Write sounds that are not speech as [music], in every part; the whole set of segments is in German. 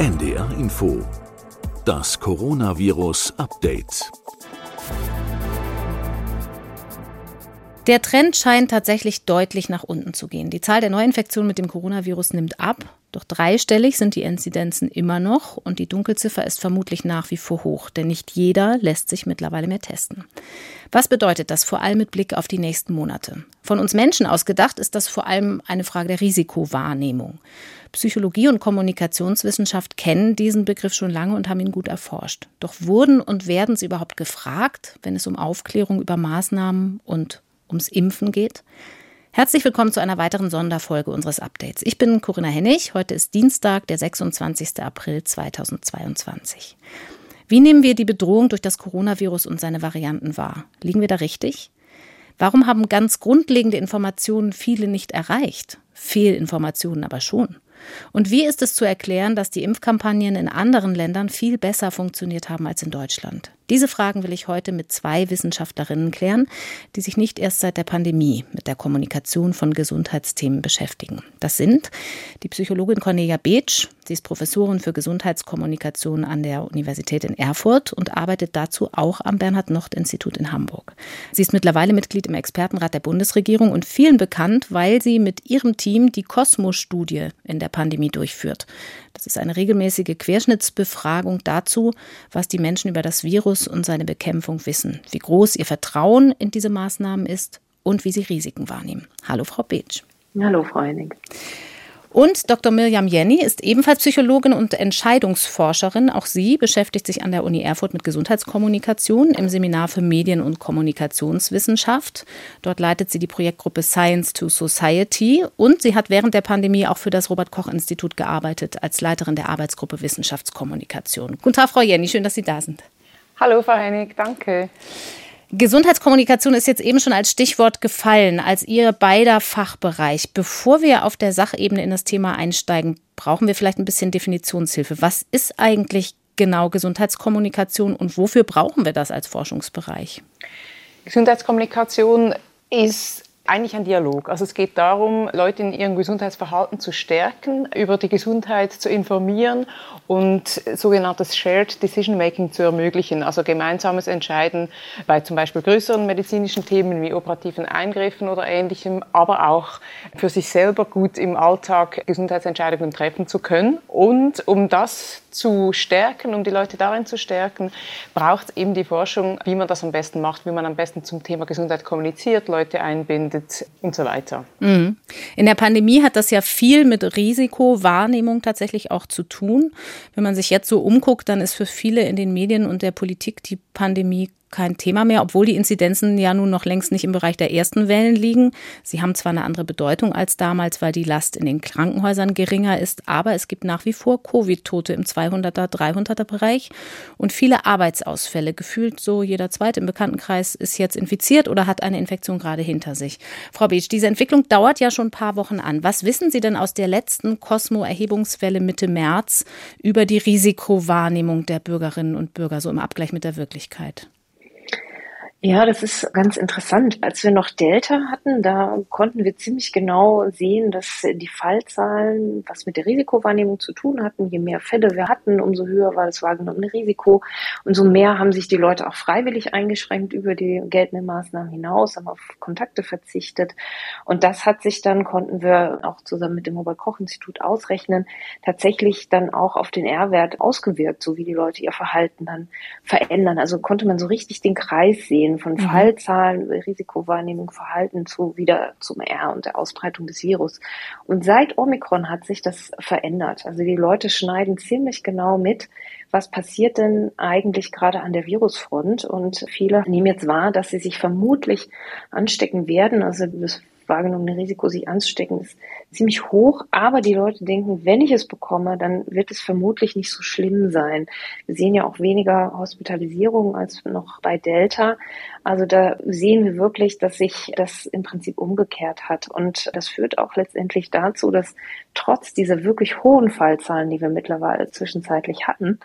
NDR Info. Das Coronavirus Update. Der Trend scheint tatsächlich deutlich nach unten zu gehen. Die Zahl der Neuinfektionen mit dem Coronavirus nimmt ab. Doch dreistellig sind die Inzidenzen immer noch und die Dunkelziffer ist vermutlich nach wie vor hoch, denn nicht jeder lässt sich mittlerweile mehr testen. Was bedeutet das vor allem mit Blick auf die nächsten Monate? Von uns Menschen aus gedacht ist das vor allem eine Frage der Risikowahrnehmung. Psychologie und Kommunikationswissenschaft kennen diesen Begriff schon lange und haben ihn gut erforscht. Doch wurden und werden sie überhaupt gefragt, wenn es um Aufklärung über Maßnahmen und ums Impfen geht? Herzlich willkommen zu einer weiteren Sonderfolge unseres Updates. Ich bin Corinna Hennig. Heute ist Dienstag, der 26. April 2022. Wie nehmen wir die Bedrohung durch das Coronavirus und seine Varianten wahr? Liegen wir da richtig? Warum haben ganz grundlegende Informationen viele nicht erreicht? Fehlinformationen aber schon. Und wie ist es zu erklären, dass die Impfkampagnen in anderen Ländern viel besser funktioniert haben als in Deutschland? Diese Fragen will ich heute mit zwei Wissenschaftlerinnen klären, die sich nicht erst seit der Pandemie mit der Kommunikation von Gesundheitsthemen beschäftigen. Das sind die Psychologin Cornelia Beetsch. Sie ist Professorin für Gesundheitskommunikation an der Universität in Erfurt und arbeitet dazu auch am Bernhard-Nocht-Institut in Hamburg. Sie ist mittlerweile Mitglied im Expertenrat der Bundesregierung und vielen bekannt, weil sie mit ihrem Team die Cosmos-Studie in der Pandemie durchführt. Das ist eine regelmäßige Querschnittsbefragung dazu, was die Menschen über das Virus und seine Bekämpfung wissen, wie groß ihr Vertrauen in diese Maßnahmen ist und wie sie Risiken wahrnehmen. Hallo, Frau Beetsch. Hallo, Frau Hennig. Und Dr. Mirjam Jenny ist ebenfalls Psychologin und Entscheidungsforscherin. Auch sie beschäftigt sich an der Uni Erfurt mit Gesundheitskommunikation im Seminar für Medien- und Kommunikationswissenschaft. Dort leitet sie die Projektgruppe Science to Society und sie hat während der Pandemie auch für das Robert Koch Institut gearbeitet als Leiterin der Arbeitsgruppe Wissenschaftskommunikation. Guten Tag, Frau Jenny, schön, dass Sie da sind. Hallo, Frau Hennig, danke. Gesundheitskommunikation ist jetzt eben schon als Stichwort gefallen, als Ihr beider Fachbereich. Bevor wir auf der Sachebene in das Thema einsteigen, brauchen wir vielleicht ein bisschen Definitionshilfe. Was ist eigentlich genau Gesundheitskommunikation und wofür brauchen wir das als Forschungsbereich? Gesundheitskommunikation ist eigentlich ein Dialog. Also es geht darum, Leute in ihrem Gesundheitsverhalten zu stärken, über die Gesundheit zu informieren und sogenanntes Shared Decision Making zu ermöglichen, also gemeinsames Entscheiden bei zum Beispiel größeren medizinischen Themen wie operativen Eingriffen oder ähnlichem, aber auch für sich selber gut im Alltag Gesundheitsentscheidungen treffen zu können. Und um das zu stärken, um die Leute darin zu stärken, braucht es eben die Forschung, wie man das am besten macht, wie man am besten zum Thema Gesundheit kommuniziert, Leute einbindet und so weiter. Mhm. In der Pandemie hat das ja viel mit Risikowahrnehmung tatsächlich auch zu tun. Wenn man sich jetzt so umguckt, dann ist für viele in den Medien und der Politik die Pandemie kein Thema mehr, obwohl die Inzidenzen ja nun noch längst nicht im Bereich der ersten Wellen liegen. Sie haben zwar eine andere Bedeutung als damals, weil die Last in den Krankenhäusern geringer ist, aber es gibt nach wie vor Covid-Tote im 200er, 300er Bereich und viele Arbeitsausfälle. Gefühlt so jeder zweite im Bekanntenkreis ist jetzt infiziert oder hat eine Infektion gerade hinter sich. Frau Beetsch, diese Entwicklung dauert ja schon ein paar Wochen an. Was wissen Sie denn aus der letzten Cosmo-Erhebungswelle Mitte März über die Risikowahrnehmung der Bürgerinnen und Bürger so im Abgleich mit der Wirklichkeit? Ja, das ist ganz interessant. Als wir noch Delta hatten, da konnten wir ziemlich genau sehen, dass die Fallzahlen, was mit der Risikowahrnehmung zu tun hatten, je mehr Fälle wir hatten, umso höher war das wahrgenommene Risiko. Und so mehr haben sich die Leute auch freiwillig eingeschränkt über die geltenden Maßnahmen hinaus, haben auf Kontakte verzichtet. Und das hat sich dann, konnten wir auch zusammen mit dem Robert-Koch-Institut ausrechnen, tatsächlich dann auch auf den R-Wert ausgewirkt, so wie die Leute ihr Verhalten dann verändern. Also konnte man so richtig den Kreis sehen gehen von mhm. Fallzahlen, Risikowahrnehmung, Verhalten zu wieder zum R und der Ausbreitung des Virus. Und seit Omikron hat sich das verändert. Also die Leute schneiden ziemlich genau mit, was passiert denn eigentlich gerade an der Virusfront? Und viele nehmen jetzt wahr, dass sie sich vermutlich anstecken werden. Also das wahrgenommene Risiko, sich anzustecken, ist ziemlich hoch. Aber die Leute denken, wenn ich es bekomme, dann wird es vermutlich nicht so schlimm sein. Wir sehen ja auch weniger Hospitalisierungen als noch bei Delta. Also da sehen wir wirklich, dass sich das im Prinzip umgekehrt hat. Und das führt auch letztendlich dazu, dass trotz dieser wirklich hohen Fallzahlen, die wir mittlerweile zwischenzeitlich hatten,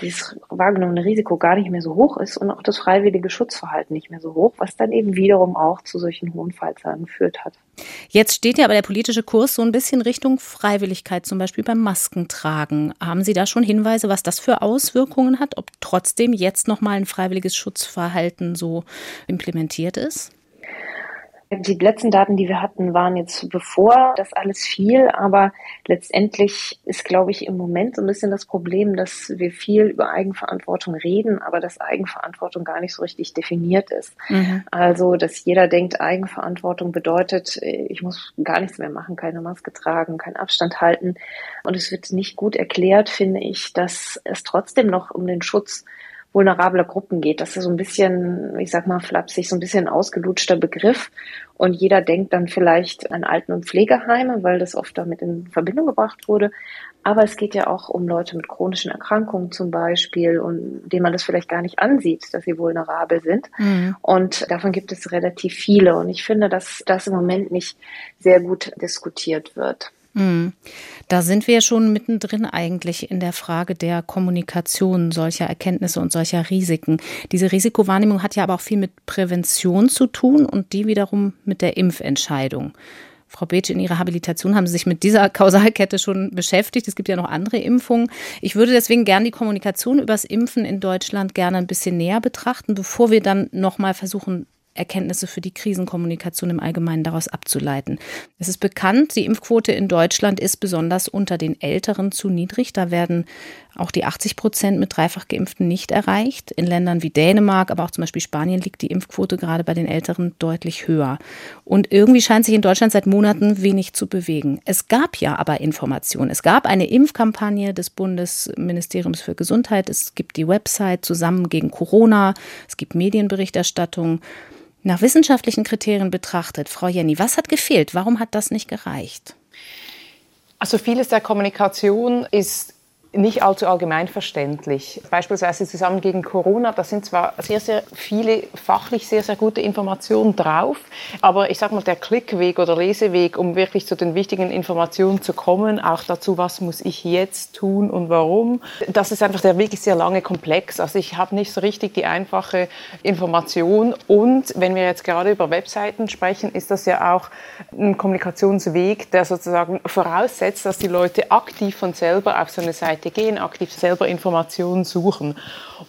dieses wahrgenommene Risiko gar nicht mehr so hoch ist und auch das freiwillige Schutzverhalten nicht mehr so hoch, was dann eben wiederum auch zu solchen hohen Fallzahlen geführt hat. Jetzt steht ja aber der politische Kurs so ein bisschen Richtung Freiwilligkeit, zum Beispiel beim Maskentragen. Haben Sie da schon Hinweise, was das für Auswirkungen hat, ob trotzdem jetzt nochmal ein freiwilliges Schutzverhalten so implementiert ist? Die letzten Daten, die wir hatten, waren jetzt bevor das alles fiel, aber letztendlich ist, glaube ich, im Moment so ein bisschen das Problem, dass wir viel über Eigenverantwortung reden, aber dass Eigenverantwortung gar nicht so richtig definiert ist. Mhm. Also, dass jeder denkt, Eigenverantwortung bedeutet, ich muss gar nichts mehr machen, keine Maske tragen, keinen Abstand halten. Und es wird nicht gut erklärt, finde ich, dass es trotzdem noch um den Schutz vulnerable Gruppen geht. Das ist so ein bisschen, ich sag mal flapsig, so ein bisschen ausgelutschter Begriff. Und jeder denkt dann vielleicht an Alten- und Pflegeheime, weil das oft damit in Verbindung gebracht wurde. Aber es geht ja auch um Leute mit chronischen Erkrankungen zum Beispiel und denen man das vielleicht gar nicht ansieht, dass sie vulnerabel sind. Mhm. Und davon gibt es relativ viele. Und ich finde, dass das im Moment nicht sehr gut diskutiert wird. Hm. Da sind wir schon mittendrin eigentlich in der Frage der Kommunikation solcher Erkenntnisse und solcher Risiken. Diese Risikowahrnehmung hat ja aber auch viel mit Prävention zu tun und die wiederum mit der Impfentscheidung. Frau Beetsch, in Ihrer Habilitation haben Sie sich mit dieser [laughs] Kausalkette schon beschäftigt. Es gibt ja noch andere Impfungen. Ich würde deswegen gerne die Kommunikation übers Impfen in Deutschland gerne ein bisschen näher betrachten, bevor wir dann nochmal versuchen, Erkenntnisse für die Krisenkommunikation im Allgemeinen daraus abzuleiten. Es ist bekannt, die Impfquote in Deutschland ist besonders unter den Älteren zu niedrig. Da werden auch die 80 Prozent mit dreifach Geimpften nicht erreicht. In Ländern wie Dänemark, aber auch zum Beispiel Spanien liegt die Impfquote gerade bei den Älteren deutlich höher. Und irgendwie scheint sich in Deutschland seit Monaten wenig zu bewegen. Es gab ja aber Informationen. Es gab eine Impfkampagne des Bundesministeriums für Gesundheit. Es gibt die Website zusammen gegen Corona. Es gibt Medienberichterstattung. Nach wissenschaftlichen Kriterien betrachtet, Frau Jenny, was hat gefehlt? Warum hat das nicht gereicht? Also vieles der Kommunikation ist nicht allzu allgemein verständlich. Beispielsweise zusammen gegen Corona, da sind zwar sehr, sehr viele fachlich sehr, sehr gute Informationen drauf, aber ich sage mal, der Klickweg oder Leseweg, um wirklich zu den wichtigen Informationen zu kommen, auch dazu, was muss ich jetzt tun und warum, das ist einfach der wirklich sehr lange Komplex. Also ich habe nicht so richtig die einfache Information und wenn wir jetzt gerade über Webseiten sprechen, ist das ja auch ein Kommunikationsweg, der sozusagen voraussetzt, dass die Leute aktiv von selber auf so eine Seite Seite gehen, aktiv selber Informationen suchen.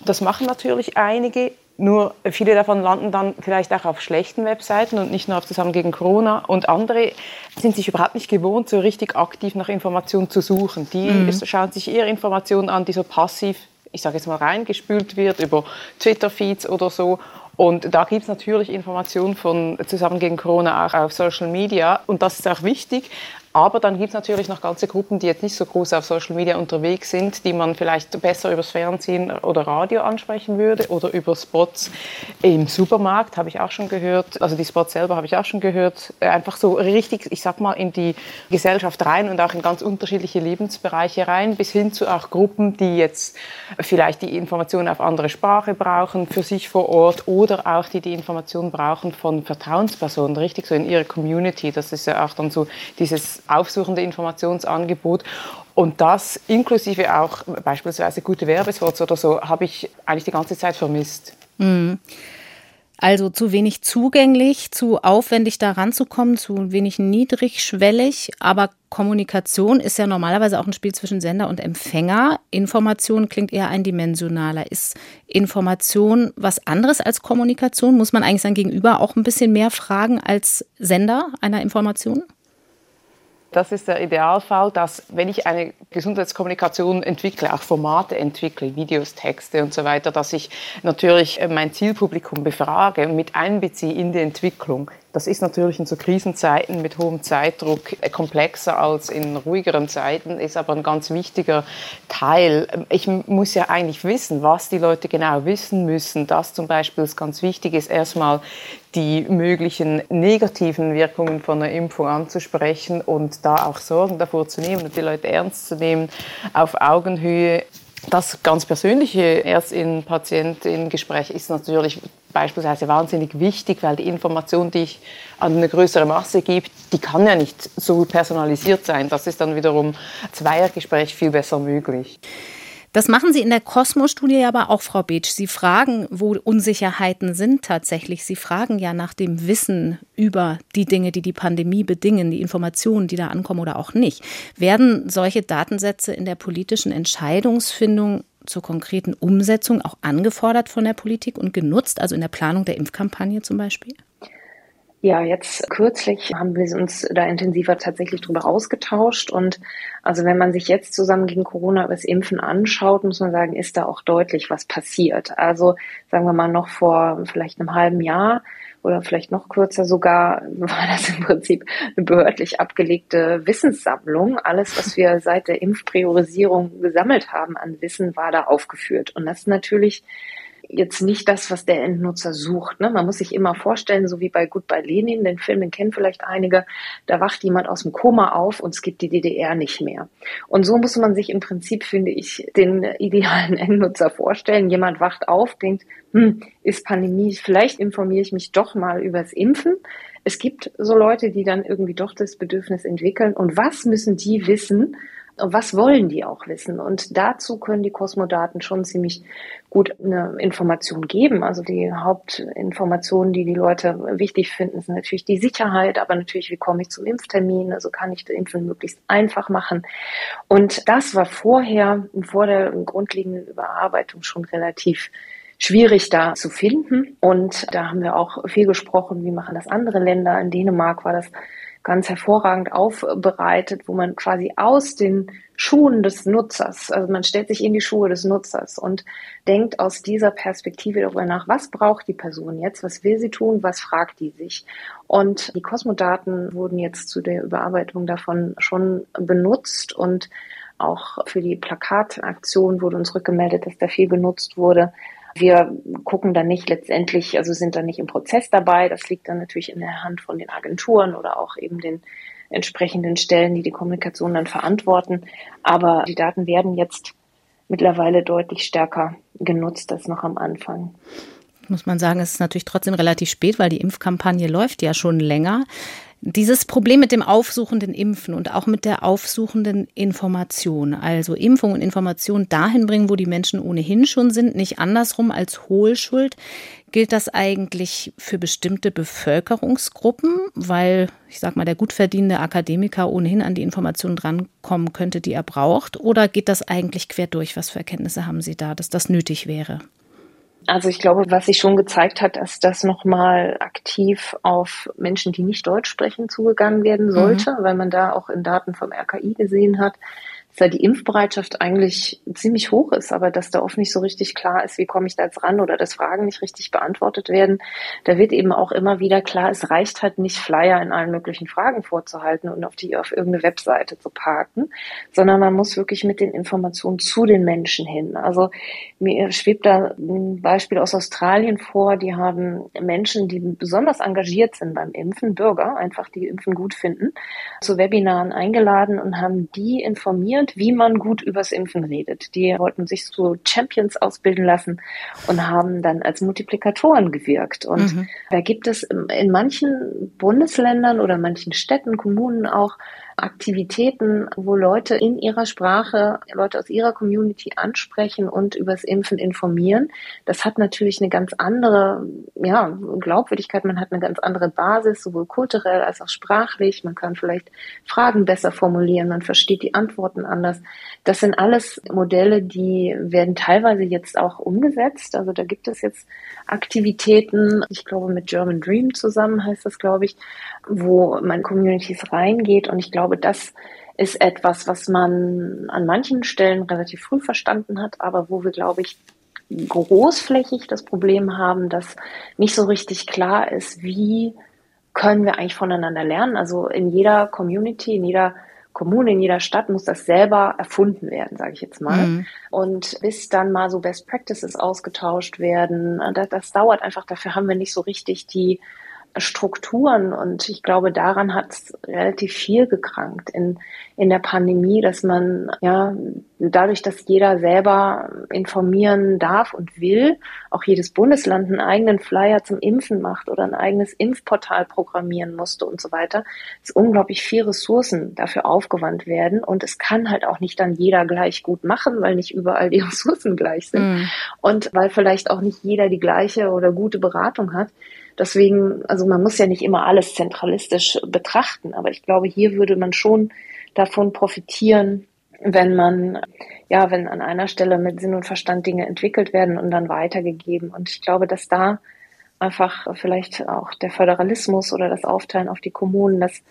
Das machen natürlich einige, nur viele davon landen dann vielleicht auch auf schlechten Webseiten und nicht nur auf Zusammen gegen Corona. Und andere sind sich überhaupt nicht gewohnt, so richtig aktiv nach Informationen zu suchen. Die mhm. schauen sich eher Informationen an, die so passiv, ich sage jetzt mal, reingespült wird über Twitter-Feeds oder so. Und da gibt es natürlich Informationen von Zusammen gegen Corona auch auf Social Media. Und das ist auch wichtig. Aber dann gibt es natürlich noch ganze Gruppen, die jetzt nicht so groß auf Social Media unterwegs sind, die man vielleicht besser übers Fernsehen oder Radio ansprechen würde oder über Spots im Supermarkt, habe ich auch schon gehört. Also die Spots selber habe ich auch schon gehört. Einfach so richtig, ich sag mal, in die Gesellschaft rein und auch in ganz unterschiedliche Lebensbereiche rein, bis hin zu auch Gruppen, die jetzt vielleicht die Informationen auf andere Sprache brauchen, für sich vor Ort oder auch die die Informationen brauchen von Vertrauenspersonen, richtig so in ihrer Community. Das ist ja auch dann so dieses aufsuchende Informationsangebot. Und das inklusive auch beispielsweise gute Werbespots oder so, habe ich eigentlich die ganze Zeit vermisst. Mhm. Also zu wenig zugänglich, zu aufwendig da ranzukommen, zu wenig niedrigschwellig. Aber Kommunikation ist ja normalerweise auch ein Spiel zwischen Sender und Empfänger. Information klingt eher eindimensionaler. Ist Information was anderes als Kommunikation? Muss man eigentlich sein Gegenüber auch ein bisschen mehr fragen als Sender einer Information? Das ist der Idealfall, dass wenn ich eine Gesundheitskommunikation entwickle, auch Formate entwickle, Videos, Texte und so weiter, dass ich natürlich mein Zielpublikum befrage und mit einbeziehe in die Entwicklung. Das ist natürlich in so Krisenzeiten mit hohem Zeitdruck komplexer als in ruhigeren Zeiten, ist aber ein ganz wichtiger Teil. Ich muss ja eigentlich wissen, was die Leute genau wissen müssen. Das zum Beispiel ist ganz wichtig, ist erstmal die möglichen negativen Wirkungen von einer Impfung anzusprechen und da auch Sorgen davor zu nehmen und die Leute ernst zu nehmen auf Augenhöhe das ganz persönliche Ärztin-Patientin-Gespräch ist natürlich beispielsweise wahnsinnig wichtig, weil die Information, die ich an eine größere Masse gebe, die kann ja nicht so personalisiert sein. Das ist dann wiederum Zweiergespräch viel besser möglich. Das machen Sie in der Cosmo-Studie aber auch, Frau Beetsch. Sie fragen, wo Unsicherheiten sind tatsächlich. Sie fragen ja nach dem Wissen über die Dinge, die die Pandemie bedingen, die Informationen, die da ankommen oder auch nicht. Werden solche Datensätze in der politischen Entscheidungsfindung zur konkreten Umsetzung auch angefordert von der Politik und genutzt, also in der Planung der Impfkampagne zum Beispiel? Ja, jetzt kürzlich haben wir uns da intensiver tatsächlich drüber ausgetauscht. Und also wenn man sich jetzt zusammen gegen Corona über das Impfen anschaut, muss man sagen, ist da auch deutlich was passiert. Also sagen wir mal noch vor vielleicht einem halben Jahr oder vielleicht noch kürzer sogar, [laughs] war das im Prinzip eine behördlich abgelegte Wissenssammlung. Alles, was wir seit der Impfpriorisierung gesammelt haben an Wissen, war da aufgeführt. Und das ist natürlich jetzt nicht das, was der Endnutzer sucht. Ne? Man muss sich immer vorstellen, so wie bei Goodbye Lenin, den Film, den kennen vielleicht einige, da wacht jemand aus dem Koma auf und es gibt die DDR nicht mehr. Und so muss man sich im Prinzip, finde ich, den idealen Endnutzer vorstellen. Jemand wacht auf, denkt, hm, ist Pandemie, vielleicht informiere ich mich doch mal übers Impfen. Es gibt so Leute, die dann irgendwie doch das Bedürfnis entwickeln. Und was müssen die wissen, was wollen die auch wissen? Und dazu können die Kosmodaten schon ziemlich gut eine Information geben. Also die Hauptinformationen, die die Leute wichtig finden, sind natürlich die Sicherheit, aber natürlich, wie komme ich zum Impftermin? Also kann ich das Impfen möglichst einfach machen? Und das war vorher, vor der grundlegenden Überarbeitung schon relativ schwierig da zu finden. Und da haben wir auch viel gesprochen, wie machen das andere Länder. In Dänemark war das ganz hervorragend aufbereitet, wo man quasi aus den Schuhen des Nutzers, also man stellt sich in die Schuhe des Nutzers und denkt aus dieser Perspektive darüber nach, was braucht die Person jetzt, was will sie tun, was fragt die sich. Und die Kosmodaten wurden jetzt zu der Überarbeitung davon schon benutzt und auch für die Plakataktion wurde uns rückgemeldet, dass da viel genutzt wurde. Wir gucken dann nicht letztendlich, also sind dann nicht im Prozess dabei. Das liegt dann natürlich in der Hand von den Agenturen oder auch eben den entsprechenden Stellen, die die Kommunikation dann verantworten. Aber die Daten werden jetzt mittlerweile deutlich stärker genutzt als noch am Anfang muss man sagen, es ist natürlich trotzdem relativ spät, weil die Impfkampagne läuft ja schon länger. Dieses Problem mit dem aufsuchenden Impfen und auch mit der aufsuchenden Information, also Impfung und Information dahin bringen, wo die Menschen ohnehin schon sind, nicht andersrum als Hohlschuld. Gilt das eigentlich für bestimmte Bevölkerungsgruppen, weil ich sag mal, der gut verdienende Akademiker ohnehin an die Informationen drankommen könnte, die er braucht? Oder geht das eigentlich quer durch? Was für Erkenntnisse haben Sie da, dass das nötig wäre? Also ich glaube, was sich schon gezeigt hat, dass das nochmal aktiv auf Menschen, die nicht Deutsch sprechen, zugegangen werden sollte, mhm. weil man da auch in Daten vom RKI gesehen hat, da die Impfbereitschaft eigentlich ziemlich hoch ist, aber dass da oft nicht so richtig klar ist, wie komme ich da jetzt ran oder dass Fragen nicht richtig beantwortet werden. Da wird eben auch immer wieder klar, es reicht halt nicht, Flyer in allen möglichen Fragen vorzuhalten und auf die auf irgendeine Webseite zu parken, sondern man muss wirklich mit den Informationen zu den Menschen hin. Also mir schwebt da ein Beispiel aus Australien vor, die haben Menschen, die besonders engagiert sind beim Impfen, Bürger, einfach die Impfen gut finden, zu Webinaren eingeladen und haben die informiert, gelernt, wie man gut übers Impfen redet. Die wollten sich zu Champions ausbilden lassen und haben dann als Multiplikatoren gewirkt. Und mhm. da gibt es in manchen Bundesländern oder manchen Städten, Kommunen auch Aktivitäten, wo Leute in ihrer Sprache, Leute aus ihrer Community ansprechen und übers Impfen informieren. Das hat natürlich eine ganz andere ja, Glaubwürdigkeit, man hat eine ganz andere Basis, sowohl kulturell als auch sprachlich. Man kann vielleicht Fragen besser formulieren, man versteht die Antworten anders. Das sind alles Modelle, die werden teilweise jetzt auch umgesetzt. Also da gibt es jetzt Aktivitäten, ich glaube mit German Dream zusammen heißt das, glaube ich, wo man Communities reingeht und ich glaube, das ist etwas, was man an manchen Stellen relativ früh verstanden hat, aber wo wir, glaube ich, großflächig das Problem haben, dass nicht so richtig klar ist, wie können wir eigentlich voneinander lernen. Also in jeder Community, in jeder Kommune, in jeder Stadt muss das selber erfunden werden, sage ich jetzt mal. Mhm. Und bis dann mal so Best Practices ausgetauscht werden, das, das dauert einfach, dafür haben wir nicht so richtig die Strukturen und ich glaube, daran hat es relativ viel gekrankt in, in der Pandemie, dass man ja dadurch, dass jeder selber informieren darf und will, auch jedes Bundesland einen eigenen Flyer zum Impfen macht oder ein eigenes Impfportal programmieren musste und so weiter, ist unglaublich viel Ressourcen dafür aufgewandt werden und es kann halt auch nicht dann jeder gleich gut machen, weil nicht überall die [laughs] Ressourcen gleich sind mhm. und weil vielleicht auch nicht jeder die gleiche oder gute Beratung hat. Deswegen, also man muss ja nicht immer alles zentralistisch betrachten, aber ich glaube, hier würde man schon davon profitieren, wenn man, ja, wenn an einer Stelle mit Sinn und Verstand Dinge entwickelt werden und dann weitergegeben. Und ich glaube, dass da einfach vielleicht auch der Föderalismus oder das Aufteilen auf die Kommunen, das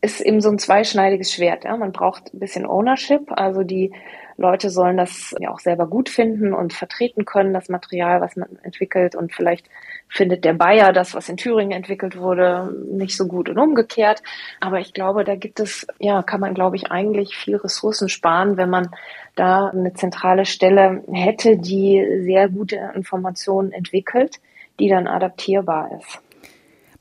ist eben so ein zweischneidiges Schwert. Ja? Man braucht ein bisschen Ownership, also die Leute sollen das ja auch selber gut finden und vertreten können, das Material, was man entwickelt. Und vielleicht findet der Bayer das, was in Thüringen entwickelt wurde, nicht so gut und umgekehrt. Aber ich glaube, da gibt es, ja, kann man, glaube ich, eigentlich viel Ressourcen sparen, wenn man da eine zentrale Stelle hätte, die sehr gute Informationen entwickelt, die dann adaptierbar ist.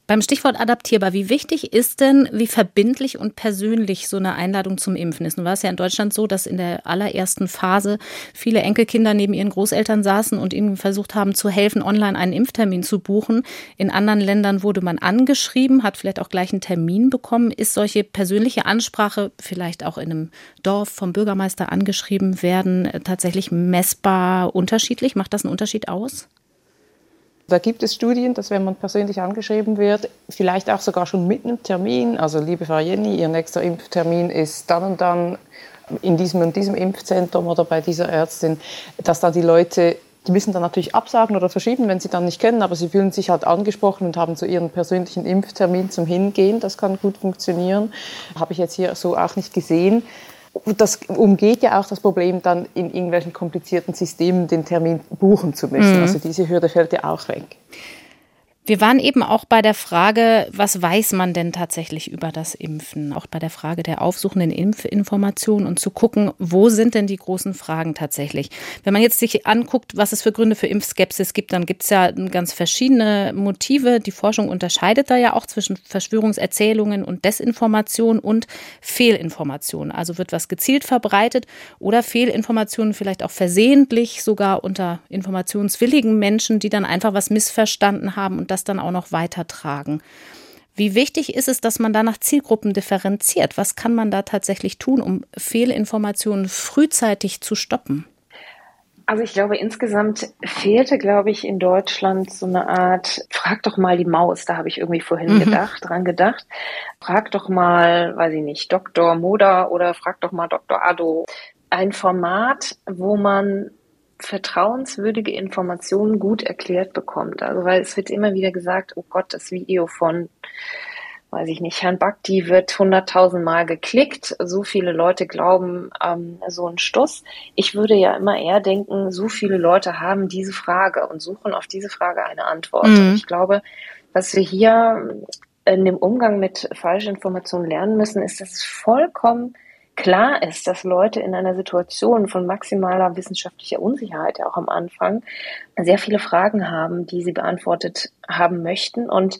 Beim Stichwort adaptierbar, wie wichtig ist denn, wie verbindlich und persönlich so eine Einladung zum Impfen ist? Nun war es ja in Deutschland so, dass in der allerersten Phase viele Enkelkinder neben ihren Großeltern saßen und ihnen versucht haben zu helfen, online einen Impftermin zu buchen. In anderen Ländern wurde man angeschrieben, hat vielleicht auch gleich einen Termin bekommen. Ist solche persönliche Ansprache vielleicht auch in einem Dorf vom Bürgermeister angeschrieben werden tatsächlich messbar unterschiedlich? Macht das einen Unterschied aus? Da gibt es Studien, dass wenn man persönlich angeschrieben wird, vielleicht auch sogar schon mit einem Termin, also liebe Frau Jenny, Ihr nächster Impftermin ist dann und dann in diesem und diesem Impfzentrum oder bei dieser Ärztin, dass da die Leute, die müssen dann natürlich absagen oder verschieben, wenn sie dann nicht können, aber sie fühlen sich halt angesprochen und haben so ihren persönlichen Impftermin zum Hingehen. Das kann gut funktionieren. Habe ich jetzt hier so auch nicht gesehen das umgeht ja auch das Problem, dann in irgendwelchen komplizierten Systemen den Termin buchen zu müssen. Mhm. Also diese Hürde fällt ja auch weg. Wir waren eben auch bei der Frage, was weiß man denn tatsächlich über das Impfen? Auch bei der Frage der aufsuchenden Impfinformation und zu gucken, wo sind denn die großen Fragen tatsächlich? Wenn man jetzt sich anguckt, was es für Gründe für Impfskepsis gibt, dann gibt es ja ganz verschiedene Motive. Die Forschung unterscheidet da ja auch zwischen Verschwörungserzählungen und Desinformation und Fehlinformation. Also wird was gezielt verbreitet oder Fehlinformationen vielleicht auch versehentlich sogar unter informationswilligen Menschen, die dann einfach was missverstanden haben und das das dann auch noch weitertragen. Wie wichtig ist es, dass man da nach Zielgruppen differenziert? Was kann man da tatsächlich tun, um Fehlinformationen frühzeitig zu stoppen? Also ich glaube, insgesamt fehlte, glaube ich, in Deutschland so eine Art, frag doch mal die Maus, da habe ich irgendwie vorhin mhm. gedacht, dran gedacht. Frag doch mal, weiß ich nicht, Dr. Moda oder frag doch mal Dr. Ado. Ein Format, wo man vertrauenswürdige Informationen gut erklärt bekommt. Also weil es wird immer wieder gesagt, oh Gott, das Video von, weiß ich nicht, Herrn Bakti wird hunderttausend Mal geklickt. So viele Leute glauben ähm, so einen Stuss. Ich würde ja immer eher denken, so viele Leute haben diese Frage und suchen auf diese Frage eine Antwort. Mhm. Ich glaube, was wir hier in dem Umgang mit falschen Informationen lernen müssen, ist, dass es vollkommen klar ist, dass Leute in einer Situation von maximaler wissenschaftlicher Unsicherheit, auch am Anfang, sehr viele Fragen haben, die sie beantwortet haben möchten. Und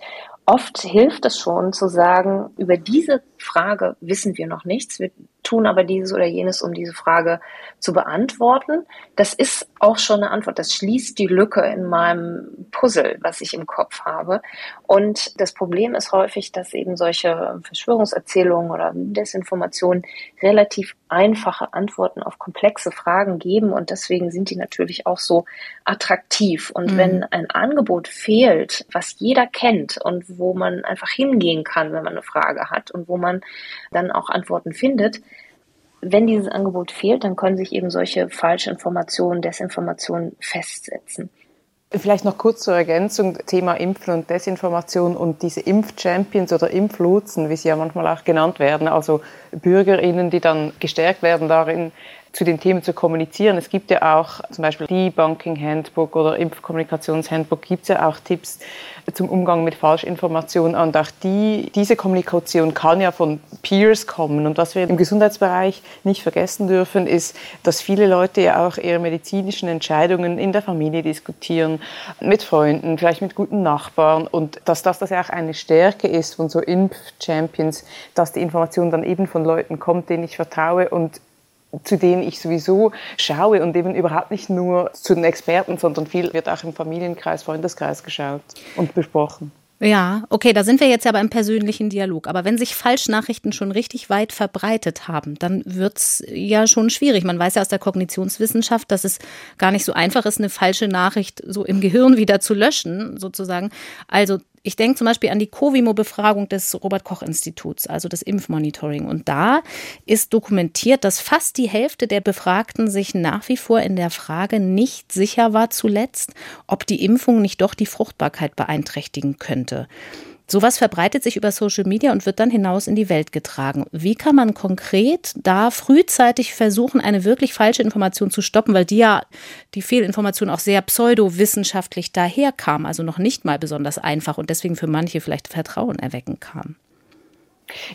Oft hilft es schon zu sagen, über diese Frage wissen wir noch nichts, wir tun aber dieses oder jenes, um diese Frage zu beantworten. Das ist auch schon eine Antwort. Das schließt die Lücke in meinem Puzzle, was ich im Kopf habe. Und das Problem ist häufig, dass eben solche Verschwörungserzählungen oder Desinformationen relativ einfache Antworten auf komplexe Fragen geben und deswegen sind die natürlich auch so attraktiv. Und mhm. wenn ein Angebot fehlt, was jeder kennt und wo man einfach hingehen kann, wenn man eine Frage hat und wo man dann auch Antworten findet. Wenn dieses Angebot fehlt, dann können sich eben solche Falschinformationen, Desinformationen festsetzen. Vielleicht noch kurz zur Ergänzung, Thema Impfen und Desinformation und diese Impfchampions oder Impflotsen, wie sie ja manchmal auch genannt werden, also BürgerInnen, die dann gestärkt werden darin, zu den Themen zu kommunizieren. Es gibt ja auch zum Beispiel Debunking Handbook oder Impfkommunikationshandbook gibt es ja auch Tipps zum Umgang mit Falschinformationen. Und auch die, diese Kommunikation kann ja von Peers kommen. Und was wir im Gesundheitsbereich nicht vergessen dürfen, ist, dass viele Leute ja auch ihre medizinischen Entscheidungen in der Familie diskutieren, mit Freunden, vielleicht mit guten Nachbarn. Und dass das, das ja auch eine Stärke ist von so Impf-Champions, dass die Information dann eben von Leuten kommt, denen ich vertraue. Und zu denen ich sowieso schaue und eben überhaupt nicht nur zu den Experten, sondern viel wird auch im Familienkreis, Freundeskreis geschaut und besprochen. Ja, okay, da sind wir jetzt ja beim persönlichen Dialog. Aber wenn sich Falschnachrichten schon richtig weit verbreitet haben, dann wird's ja schon schwierig. Man weiß ja aus der Kognitionswissenschaft, dass es gar nicht so einfach ist, eine falsche Nachricht so im Gehirn wieder zu löschen, sozusagen. Also ich denke zum Beispiel an die Covimo-Befragung des Robert-Koch-Instituts, also das Impfmonitoring. Und da ist dokumentiert, dass fast die Hälfte der Befragten sich nach wie vor in der Frage nicht sicher war zuletzt, ob die Impfung nicht doch die Fruchtbarkeit beeinträchtigen könnte. Sowas verbreitet sich über Social Media und wird dann hinaus in die Welt getragen. Wie kann man konkret da frühzeitig versuchen, eine wirklich falsche Information zu stoppen, weil die ja, die Fehlinformation auch sehr pseudowissenschaftlich daherkam, also noch nicht mal besonders einfach und deswegen für manche vielleicht Vertrauen erwecken kam?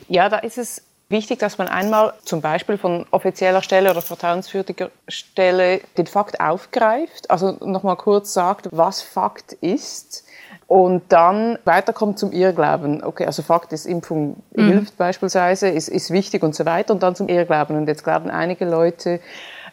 Ja, da ist es wichtig, dass man einmal zum Beispiel von offizieller Stelle oder vertrauenswürdiger Stelle den Fakt aufgreift, also nochmal kurz sagt, was Fakt ist und dann weiterkommt zum Irrglauben. Okay, also Fakt ist, Impfung mhm. hilft beispielsweise, ist, ist wichtig und so weiter. Und dann zum Irrglauben. Und jetzt glauben einige Leute,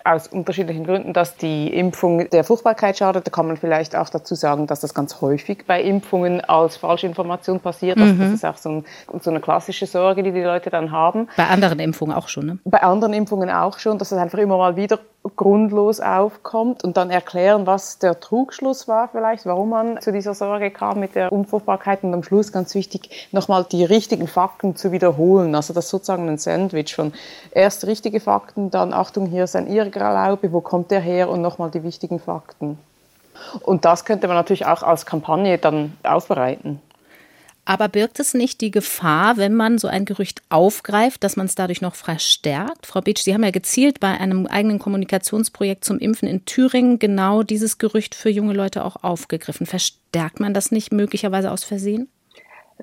aus unterschiedlichen Gründen, dass die Impfung der Fruchtbarkeit schadet. Da kann man vielleicht auch dazu sagen, dass das ganz häufig bei Impfungen als Falschinformation passiert. Also mhm. Das ist auch so, ein, so, eine klassische Sorge, die die Leute dann haben. Bei anderen Impfungen auch schon, ne? Bei anderen Impfungen auch schon, dass es einfach immer mal wieder grundlos aufkommt und dann erklären, was der Trugschluss war vielleicht, warum man zu dieser Sorge kam mit der Unfruchtbarkeit und am Schluss ganz wichtig, nochmal die richtigen Fakten zu wiederholen. Also das ist sozusagen ein Sandwich von erst richtige Fakten, dann Achtung, hier ist ein Irrglaube, wo kommt der her und nochmal die wichtigen Fakten. Und das könnte man natürlich auch als Kampagne dann aufbereiten. Aber birgt es nicht die Gefahr, wenn man so ein Gerücht aufgreift, dass man es dadurch noch verstärkt? Frau Beetsch, Sie haben ja gezielt bei einem eigenen Kommunikationsprojekt zum Impfen in Thüringen genau dieses Gerücht für junge Leute auch aufgegriffen. Verstärkt man das nicht möglicherweise aus Versehen?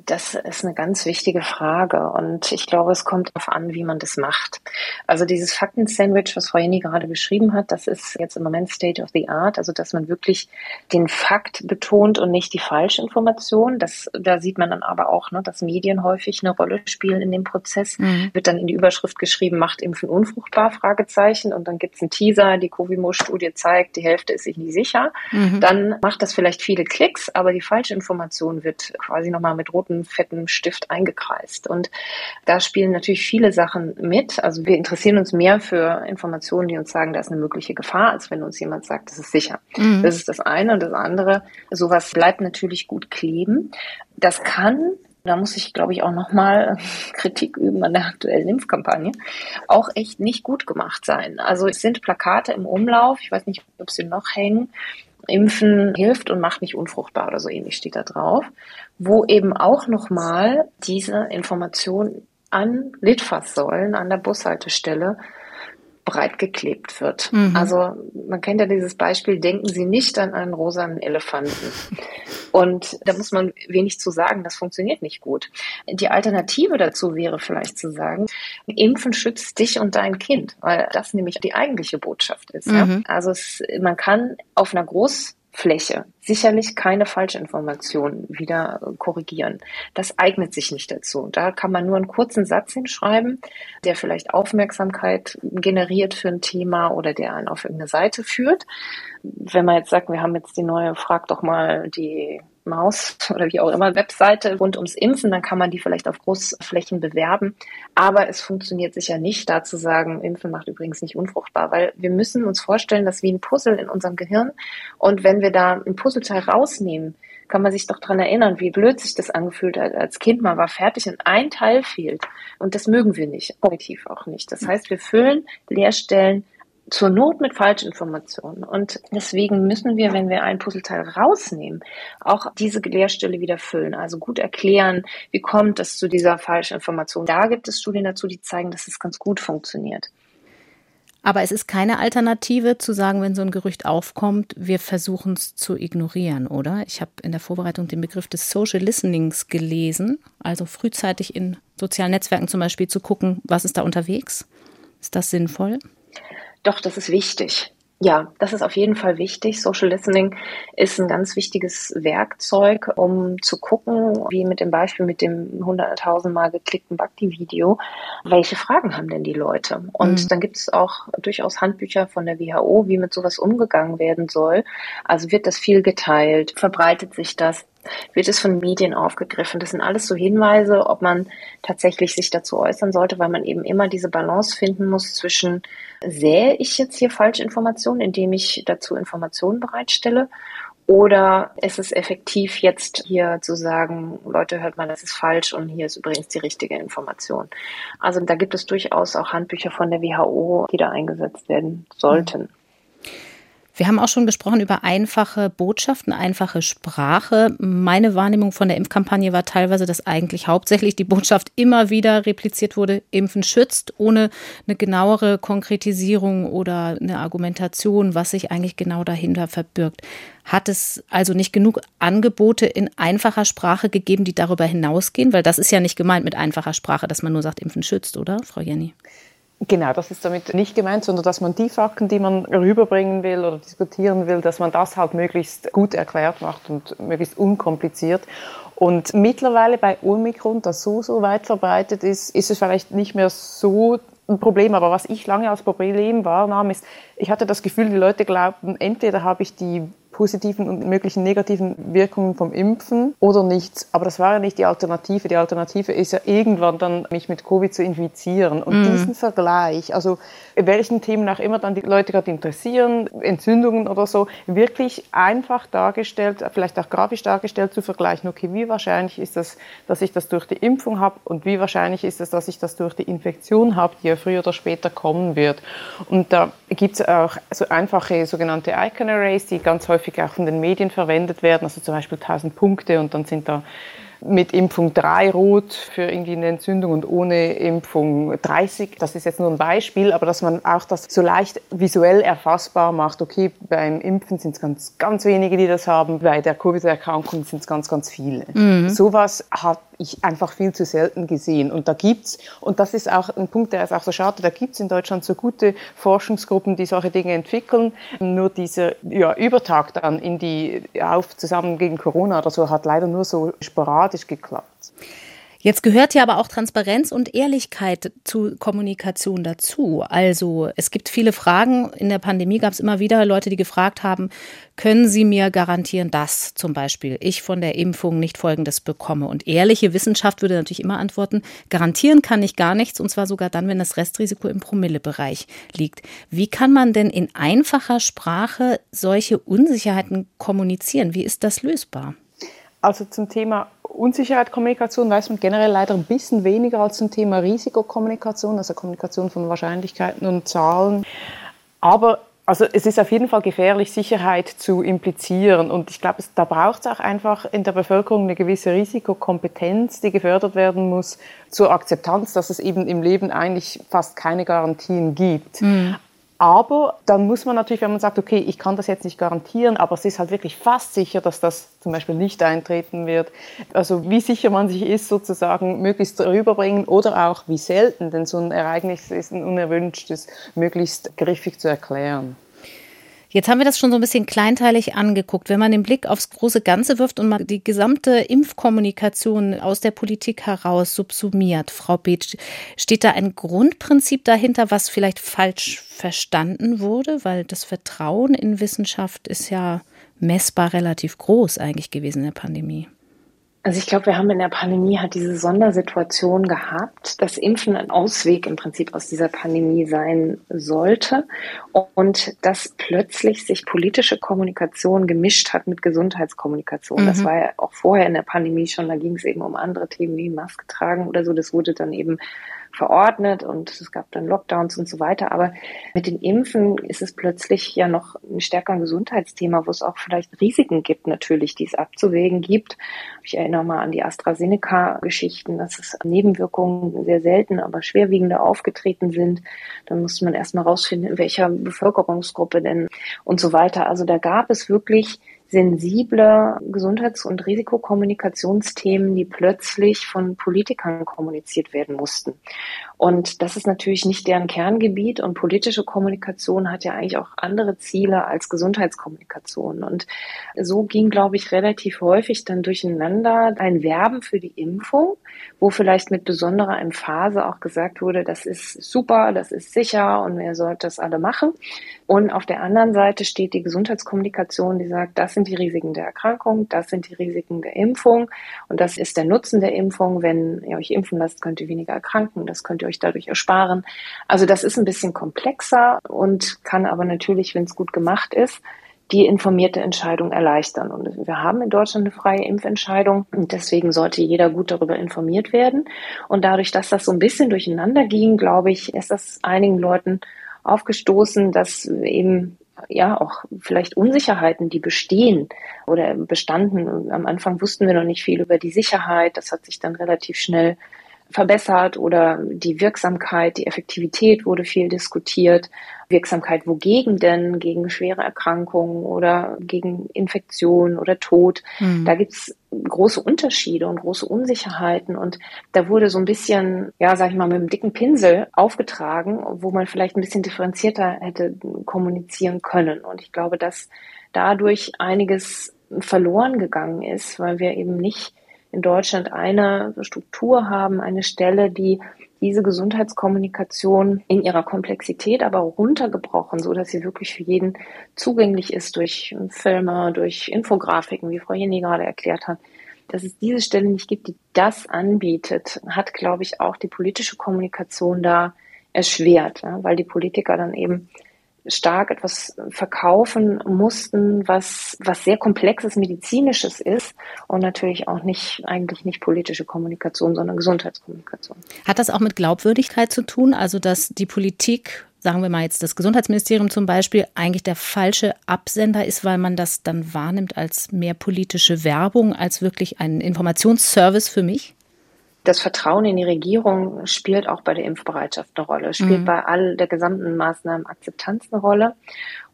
Das ist eine ganz wichtige Frage und ich glaube, es kommt darauf an, wie man das macht. Also dieses Fakten-Sandwich, was Frau Jenny gerade beschrieben hat, das ist jetzt im Moment State of the Art, also dass man wirklich den Fakt betont und nicht die Falschinformation. Das, da sieht man dann aber auch, ne, dass Medien häufig eine Rolle spielen in dem Prozess. Mhm. Wird dann in die Überschrift geschrieben, macht Impfen unfruchtbar, Fragezeichen und dann gibt es einen Teaser, die Covimo-Studie zeigt, die Hälfte ist sich nie sicher. Mhm. Dann macht das vielleicht viele Klicks, aber die Falschinformation wird quasi nochmal mit roten roten, fetten Stift eingekreist. Und da spielen natürlich viele Sachen mit. Also wir interessieren uns mehr für Informationen, die uns sagen, da ist eine mögliche Gefahr, als wenn uns jemand sagt, das ist sicher. Mhm. Das ist das eine. Und das andere, sowas bleibt natürlich gut kleben. Das kann da muss ich, glaube ich, auch nochmal [laughs] Kritik üben an der aktuellen Impfkampagne, auch echt nicht gut gemacht sein. Also es sind Plakate im Umlauf, ich weiß nicht, ob sie noch hängen, Impfen hilft und macht nicht unfruchtbar oder so ähnlich steht da drauf, wo eben auch nochmal diese Information an Litfaßsäulen an der Bushaltestelle breit geklebt wird. Mhm. Also man kennt ja dieses Beispiel, denken Sie nicht an einen rosanen Elefanten. Und da muss man wenig zu sagen, das funktioniert nicht gut. Die Alternative dazu wäre vielleicht zu sagen, Impfen schützt dich und dein Kind, weil das nämlich die eigentliche Botschaft ist. Mhm. Ja? Also es, man kann auf einer groß Fläche sicherlich keine Falschinformationen wieder korrigieren. Das eignet sich nicht dazu. Da kann man nur einen kurzen Satz hinschreiben, der vielleicht Aufmerksamkeit generiert für ein Thema oder der einen auf irgendeine Seite führt. Wenn man jetzt sagt, wir haben jetzt die neue Frag doch mal die Maus oder wie auch immer Webseite rund ums Impfen, dann kann man die vielleicht auf Großflächen bewerben. Aber es funktioniert sicher nicht, da zu sagen, Impfen macht übrigens nicht unfruchtbar, weil wir müssen uns vorstellen, dass wie ein Puzzle in unserem Gehirn und wenn wir da ein Puzzleteil rausnehmen, kann man sich doch dran erinnern, wie blöd sich das angefühlt hat als Kind. Man war fertig und ein Teil fehlt. Und das mögen wir nicht, kognitiv auch nicht. Das heißt, wir füllen Leerstellen zur Not mit Falschinformationen. Und deswegen müssen wir, wenn wir ein Puzzleteil rausnehmen, auch diese Leerstelle wieder füllen. Also gut erklären, wie kommt es zu dieser Falschinformation. Da gibt es Studien dazu, die zeigen, dass es ganz gut funktioniert. Aber es ist keine Alternative zu sagen, wenn so ein Gerücht aufkommt, wir versuchen es zu ignorieren, oder? Ich habe in der Vorbereitung den Begriff des Social Listenings gelesen, also frühzeitig in sozialen Netzwerken zum Beispiel zu gucken, was ist da unterwegs. Ist das sinnvoll? Doch, das ist wichtig. Ja, das ist auf jeden Fall wichtig. Social Listening ist ein ganz wichtiges Werkzeug, um zu gucken, wie mit dem Beispiel mit dem hunderttausendmal geklickten Bhakti-Video, welche Fragen haben denn die Leute? Und mhm. dann gibt es auch durchaus Handbücher von der WHO, wie mit sowas umgegangen werden soll. Also wird das viel geteilt, verbreitet sich das wird es von Medien aufgegriffen. Das sind alles so Hinweise, ob man tatsächlich sich dazu äußern sollte, weil man eben immer diese Balance finden muss zwischen, sähe ich jetzt hier Falschinformationen, indem ich dazu Informationen bereitstelle, oder ist es effektiv jetzt hier zu sagen, Leute, hört mal, das ist falsch und hier ist übrigens die richtige Information. Also da gibt es durchaus auch Handbücher von der WHO, die da eingesetzt werden sollten. Wir haben auch schon gesprochen über einfache Botschaften, einfache Sprache. Meine Wahrnehmung von der Impfkampagne war teilweise, dass eigentlich hauptsächlich die Botschaft immer wieder repliziert wurde, Impfen schützt, ohne eine genauere Konkretisierung oder eine Argumentation, was sich eigentlich genau dahinter verbirgt. Hat es also nicht genug Angebote in einfacher Sprache gegeben, die darüber hinausgehen? Weil das ist ja nicht gemeint mit einfacher Sprache, dass man nur sagt, Impfen schützt, oder, Frau Jenny? Genau, das ist damit nicht gemeint, sondern dass man die Fakten, die man rüberbringen will oder diskutieren will, dass man das halt möglichst gut erklärt macht und möglichst unkompliziert. Und mittlerweile bei Omikron, das so, so weit verbreitet ist, ist es vielleicht nicht mehr so ein Problem. Aber was ich lange als Problem wahrnahm, ist, ich hatte das Gefühl, die Leute glaubten, entweder habe ich die positiven und möglichen negativen Wirkungen vom Impfen oder nichts. Aber das war ja nicht die Alternative. Die Alternative ist ja irgendwann dann, mich mit Covid zu infizieren. Und mhm. diesen Vergleich, also welchen Themen auch immer dann die Leute gerade interessieren, Entzündungen oder so, wirklich einfach dargestellt, vielleicht auch grafisch dargestellt zu vergleichen. Okay, wie wahrscheinlich ist das, dass ich das durch die Impfung habe und wie wahrscheinlich ist es, dass ich das durch die Infektion habe, die ja früher oder später kommen wird. Und da gibt es auch so einfache sogenannte Icon Arrays, die ganz häufig häufig auch von den Medien verwendet werden, also zum Beispiel 1000 Punkte und dann sind da mit Impfung 3 rot für irgendwie eine Entzündung und ohne Impfung 30. Das ist jetzt nur ein Beispiel, aber dass man auch das so leicht visuell erfassbar macht. Okay, beim Impfen sind es ganz, ganz wenige, die das haben. Bei der Covid-Erkrankung sind es ganz, ganz viele. Mhm. Sowas hat ich einfach viel zu selten gesehen. Und da gibt's, und das ist auch ein Punkt, der ist auch so schade, da gibt's in Deutschland so gute Forschungsgruppen, die solche Dinge entwickeln. Nur dieser ja, Übertrag dann in die auf zusammen gegen Corona oder so hat leider nur so sporadisch geklappt. Jetzt gehört ja aber auch Transparenz und Ehrlichkeit zu Kommunikation dazu. Also es gibt viele Fragen. In der Pandemie gab es immer wieder Leute, die gefragt haben, können Sie mir garantieren, dass zum Beispiel ich von der Impfung nicht Folgendes bekomme? Und ehrliche Wissenschaft würde natürlich immer antworten, garantieren kann ich gar nichts, und zwar sogar dann, wenn das Restrisiko im Promillebereich liegt. Wie kann man denn in einfacher Sprache solche Unsicherheiten kommunizieren? Wie ist das lösbar? Also zum Thema Unsicherheit Kommunikation weiß man generell leider ein bisschen weniger als zum Thema Risikokommunikation, also Kommunikation von Wahrscheinlichkeiten und Zahlen. Aber also es ist auf jeden Fall gefährlich, Sicherheit zu implizieren. Und ich glaube, da braucht es auch einfach in der Bevölkerung eine gewisse Risikokompetenz, die gefördert werden muss zur Akzeptanz, dass es eben im Leben eigentlich fast keine Garantien gibt. Mhm. Aber dann muss man natürlich, wenn man sagt, okay, ich kann das jetzt nicht garantieren, aber es ist halt wirklich fast sicher, dass das zum Beispiel nicht eintreten wird. Also wie sicher man sich ist, sozusagen möglichst rüberbringen oder auch wie selten, denn so ein Ereignis ist ein unerwünschtes, möglichst griffig zu erklären. Jetzt haben wir das schon so ein bisschen kleinteilig angeguckt. Wenn man den Blick aufs große Ganze wirft und mal die gesamte Impfkommunikation aus der Politik heraus subsumiert, Frau Beetsch, steht da ein Grundprinzip dahinter, was vielleicht falsch verstanden wurde? Weil das Vertrauen in Wissenschaft ist ja messbar relativ groß eigentlich gewesen in der Pandemie. Also ich glaube, wir haben in der Pandemie halt diese Sondersituation gehabt, dass Impfen ein Ausweg im Prinzip aus dieser Pandemie sein sollte und dass plötzlich sich politische Kommunikation gemischt hat mit Gesundheitskommunikation. Mhm. Das war ja auch vorher in der Pandemie schon, da ging es eben um andere Themen wie Maske tragen oder so. Das wurde dann eben verordnet und es gab dann Lockdowns und so weiter. Aber mit den Impfen ist es plötzlich ja noch ein stärker Gesundheitsthema, wo es auch vielleicht Risiken gibt, natürlich, die es abzuwägen gibt. Ich erinnere mal an die AstraZeneca-Geschichten, dass es Nebenwirkungen sehr selten, aber schwerwiegende aufgetreten sind. Dann musste man erstmal rausfinden, in welcher Bevölkerungsgruppe denn und so weiter. Also da gab es wirklich sensible Gesundheits- und Risikokommunikationsthemen, die plötzlich von Politikern kommuniziert werden mussten. Und das ist natürlich nicht deren Kerngebiet und politische Kommunikation hat ja eigentlich auch andere Ziele als Gesundheitskommunikation. Und so ging, glaube ich, relativ häufig dann durcheinander ein Werben für die Impfung, wo vielleicht mit besonderer Emphase auch gesagt wurde, das ist super, das ist sicher und ihr sollt das alle machen. Und auf der anderen Seite steht die Gesundheitskommunikation, die sagt, das sind die Risiken der Erkrankung, das sind die Risiken der Impfung und das ist der Nutzen der Impfung. Wenn ihr euch impfen lasst, könnt ihr weniger erkranken, das könnt ihr euch dadurch ersparen. Also das ist ein bisschen komplexer und kann aber natürlich, wenn es gut gemacht ist, die informierte Entscheidung erleichtern. Und wir haben in Deutschland eine freie Impfentscheidung und deswegen sollte jeder gut darüber informiert werden. Und dadurch, dass das so ein bisschen durcheinander ging, glaube ich, ist das einigen Leuten aufgestoßen, dass eben ja auch vielleicht Unsicherheiten, die bestehen oder bestanden. Am Anfang wussten wir noch nicht viel über die Sicherheit. Das hat sich dann relativ schnell verbessert oder die Wirksamkeit, die Effektivität wurde viel diskutiert. Wirksamkeit wogegen denn? Gegen schwere Erkrankungen oder gegen Infektion oder Tod. Mhm. Da gibt's große Unterschiede und große Unsicherheiten und da wurde so ein bisschen, ja, sag ich mal, mit einem dicken Pinsel aufgetragen, wo man vielleicht ein bisschen differenzierter hätte kommunizieren können. Und ich glaube, dass dadurch einiges verloren gegangen ist, weil wir eben nicht in Deutschland eine Struktur haben, eine Stelle, die diese Gesundheitskommunikation in ihrer Komplexität aber runtergebrochen, so dass sie wirklich für jeden zugänglich ist durch Filme, durch Infografiken, wie Frau Jenny gerade erklärt hat. Dass es diese Stelle nicht gibt, die das anbietet, hat, glaube ich, auch die politische Kommunikation da erschwert, weil die Politiker dann eben stark etwas verkaufen mussten, was, was sehr komplexes medizinisches ist und natürlich auch nicht, eigentlich nicht politische Kommunikation, sondern Gesundheitskommunikation. Hat das auch mit Glaubwürdigkeit zu tun? Also, dass die Politik sagen wir mal jetzt das Gesundheitsministerium zum Beispiel, eigentlich der falsche Absender ist, weil man das dann wahrnimmt als mehr politische Werbung als wirklich ein Informationsservice für mich? Das Vertrauen in die Regierung spielt auch bei der Impfbereitschaft eine Rolle, spielt mhm. bei all der gesamten Maßnahmen Akzeptanz eine Rolle.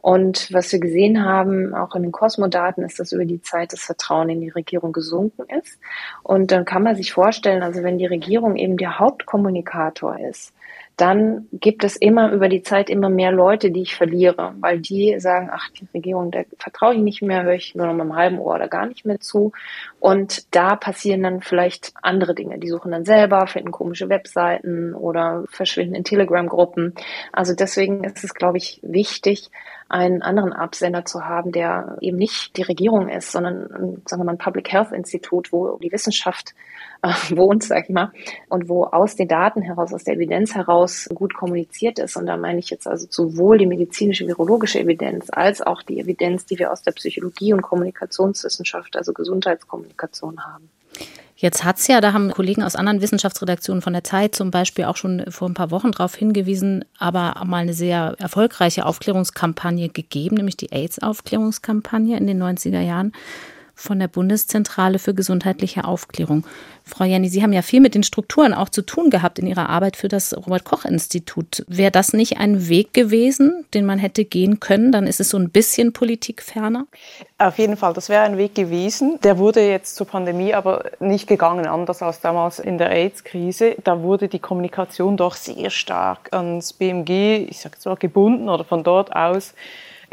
Und was wir gesehen haben, auch in den Kosmodaten, ist, dass über die Zeit das Vertrauen in die Regierung gesunken ist. Und dann kann man sich vorstellen, also wenn die Regierung eben der Hauptkommunikator ist, dann gibt es immer über die Zeit immer mehr Leute, die ich verliere, weil die sagen, ach, die Regierung, da vertraue ich nicht mehr, höre ich nur noch mit einem halben Ohr oder gar nicht mehr zu. Und da passieren dann vielleicht andere Dinge. Die suchen dann selber, finden komische Webseiten oder verschwinden in Telegram-Gruppen. Also deswegen ist es, glaube ich, wichtig, einen anderen Absender zu haben, der eben nicht die Regierung ist, sondern, sagen wir mal, ein Public Health Institut, wo die Wissenschaft äh, wohnt, sag ich mal, und wo aus den Daten heraus, aus der Evidenz heraus gut kommuniziert ist. Und da meine ich jetzt also sowohl die medizinische, virologische Evidenz als auch die Evidenz, die wir aus der Psychologie und Kommunikationswissenschaft, also Gesundheitskommunikation haben. Jetzt hat es ja, da haben Kollegen aus anderen Wissenschaftsredaktionen von der Zeit zum Beispiel auch schon vor ein paar Wochen darauf hingewiesen, aber mal eine sehr erfolgreiche Aufklärungskampagne gegeben, nämlich die AIDS-Aufklärungskampagne in den 90er Jahren von der Bundeszentrale für gesundheitliche Aufklärung. Frau Jenny, Sie haben ja viel mit den Strukturen auch zu tun gehabt in Ihrer Arbeit für das Robert-Koch-Institut. Wäre das nicht ein Weg gewesen, den man hätte gehen können? Dann ist es so ein bisschen politikferner? Auf jeden Fall, das wäre ein Weg gewesen. Der wurde jetzt zur Pandemie aber nicht gegangen, anders als damals in der AIDS-Krise. Da wurde die Kommunikation doch sehr stark ans BMG, ich sage zwar gebunden oder von dort aus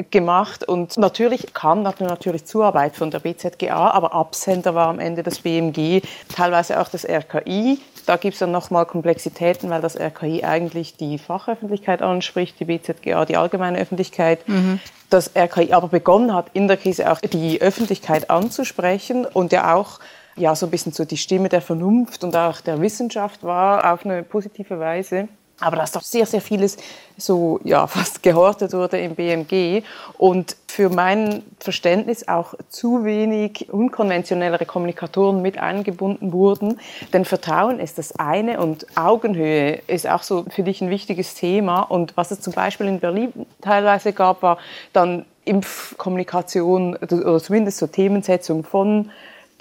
gemacht und natürlich kam natürlich Zuarbeit von der BZGA, aber Absender war am Ende das BMG, teilweise auch das RKI. Da gibt es dann nochmal Komplexitäten, weil das RKI eigentlich die Fachöffentlichkeit anspricht, die BZGA die allgemeine Öffentlichkeit. Mhm. Das RKI aber begonnen hat, in der Krise auch die Öffentlichkeit anzusprechen und ja auch ja, so ein bisschen so die Stimme der Vernunft und auch der Wissenschaft war auf eine positive Weise. Aber dass doch sehr, sehr vieles so ja, [laughs] fast gehortet wurde im BMG und für mein Verständnis auch zu wenig unkonventionellere Kommunikatoren mit eingebunden wurden. Denn Vertrauen ist das eine und Augenhöhe ist auch so für dich ein wichtiges Thema. Und was es zum Beispiel in Berlin teilweise gab, war dann Impfkommunikation oder zumindest so Themensetzung von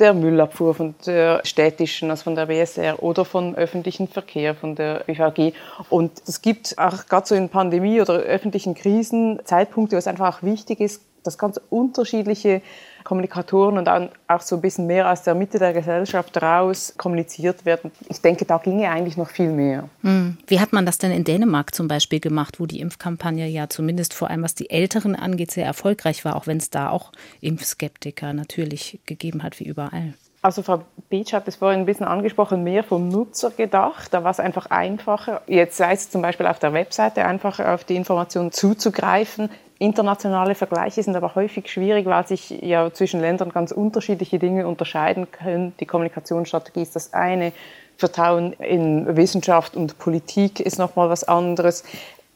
der Müllabfuhr von der städtischen, also von der BSR oder vom öffentlichen Verkehr, von der BVG. Und es gibt auch gerade so in Pandemie oder öffentlichen Krisen Zeitpunkte, wo es einfach auch wichtig ist, dass ganz unterschiedliche Kommunikatoren und auch so ein bisschen mehr aus der Mitte der Gesellschaft raus kommuniziert werden. Ich denke, da ginge eigentlich noch viel mehr. Hm. Wie hat man das denn in Dänemark zum Beispiel gemacht, wo die Impfkampagne ja zumindest vor allem was die Älteren angeht sehr erfolgreich war, auch wenn es da auch Impfskeptiker natürlich gegeben hat wie überall? Also Frau Beach hat es vorhin ein bisschen angesprochen, mehr vom Nutzer gedacht. Da war es einfach einfacher. Jetzt sei es zum Beispiel auf der Webseite einfacher auf die Informationen zuzugreifen. Internationale Vergleiche sind aber häufig schwierig, weil sich ja zwischen Ländern ganz unterschiedliche Dinge unterscheiden können. Die Kommunikationsstrategie ist das eine, Vertrauen in Wissenschaft und Politik ist nochmal was anderes.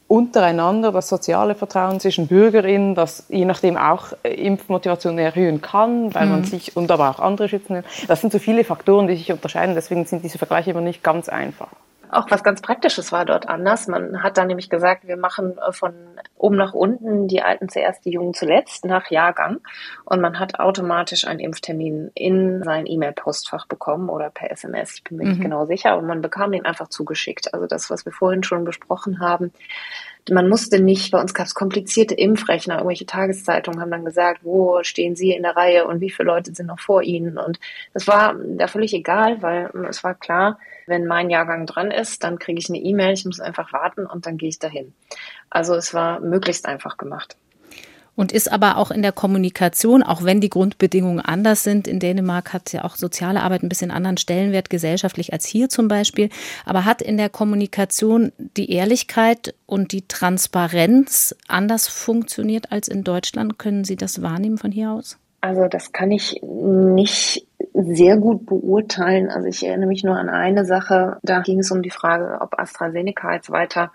Untereinander das soziale Vertrauen zwischen Bürgerinnen, das je nachdem auch Impfmotivation erhöhen kann, weil man mhm. sich und aber auch andere schützen will. Das sind so viele Faktoren, die sich unterscheiden. Deswegen sind diese Vergleiche immer nicht ganz einfach auch was ganz Praktisches war dort anders. Man hat dann nämlich gesagt, wir machen äh, von oben nach unten die Alten zuerst, die Jungen zuletzt nach Jahrgang. Und man hat automatisch einen Impftermin in sein E-Mail-Postfach bekommen oder per SMS. Ich bin mir mhm. nicht genau sicher, aber man bekam den einfach zugeschickt. Also das, was wir vorhin schon besprochen haben. Man musste nicht, bei uns gab es komplizierte Impfrechner, irgendwelche Tageszeitungen haben dann gesagt, wo stehen Sie in der Reihe und wie viele Leute sind noch vor Ihnen. Und das war da völlig egal, weil es war klar, wenn mein Jahrgang dran ist, dann kriege ich eine E-Mail, ich muss einfach warten und dann gehe ich dahin. Also es war möglichst einfach gemacht und ist aber auch in der Kommunikation, auch wenn die Grundbedingungen anders sind. In Dänemark hat ja auch soziale Arbeit ein bisschen anderen Stellenwert gesellschaftlich als hier zum Beispiel, aber hat in der Kommunikation die Ehrlichkeit und die Transparenz anders funktioniert als in Deutschland. Können Sie das wahrnehmen von hier aus? Also das kann ich nicht sehr gut beurteilen. Also ich erinnere mich nur an eine Sache. Da ging es um die Frage, ob AstraZeneca jetzt weiter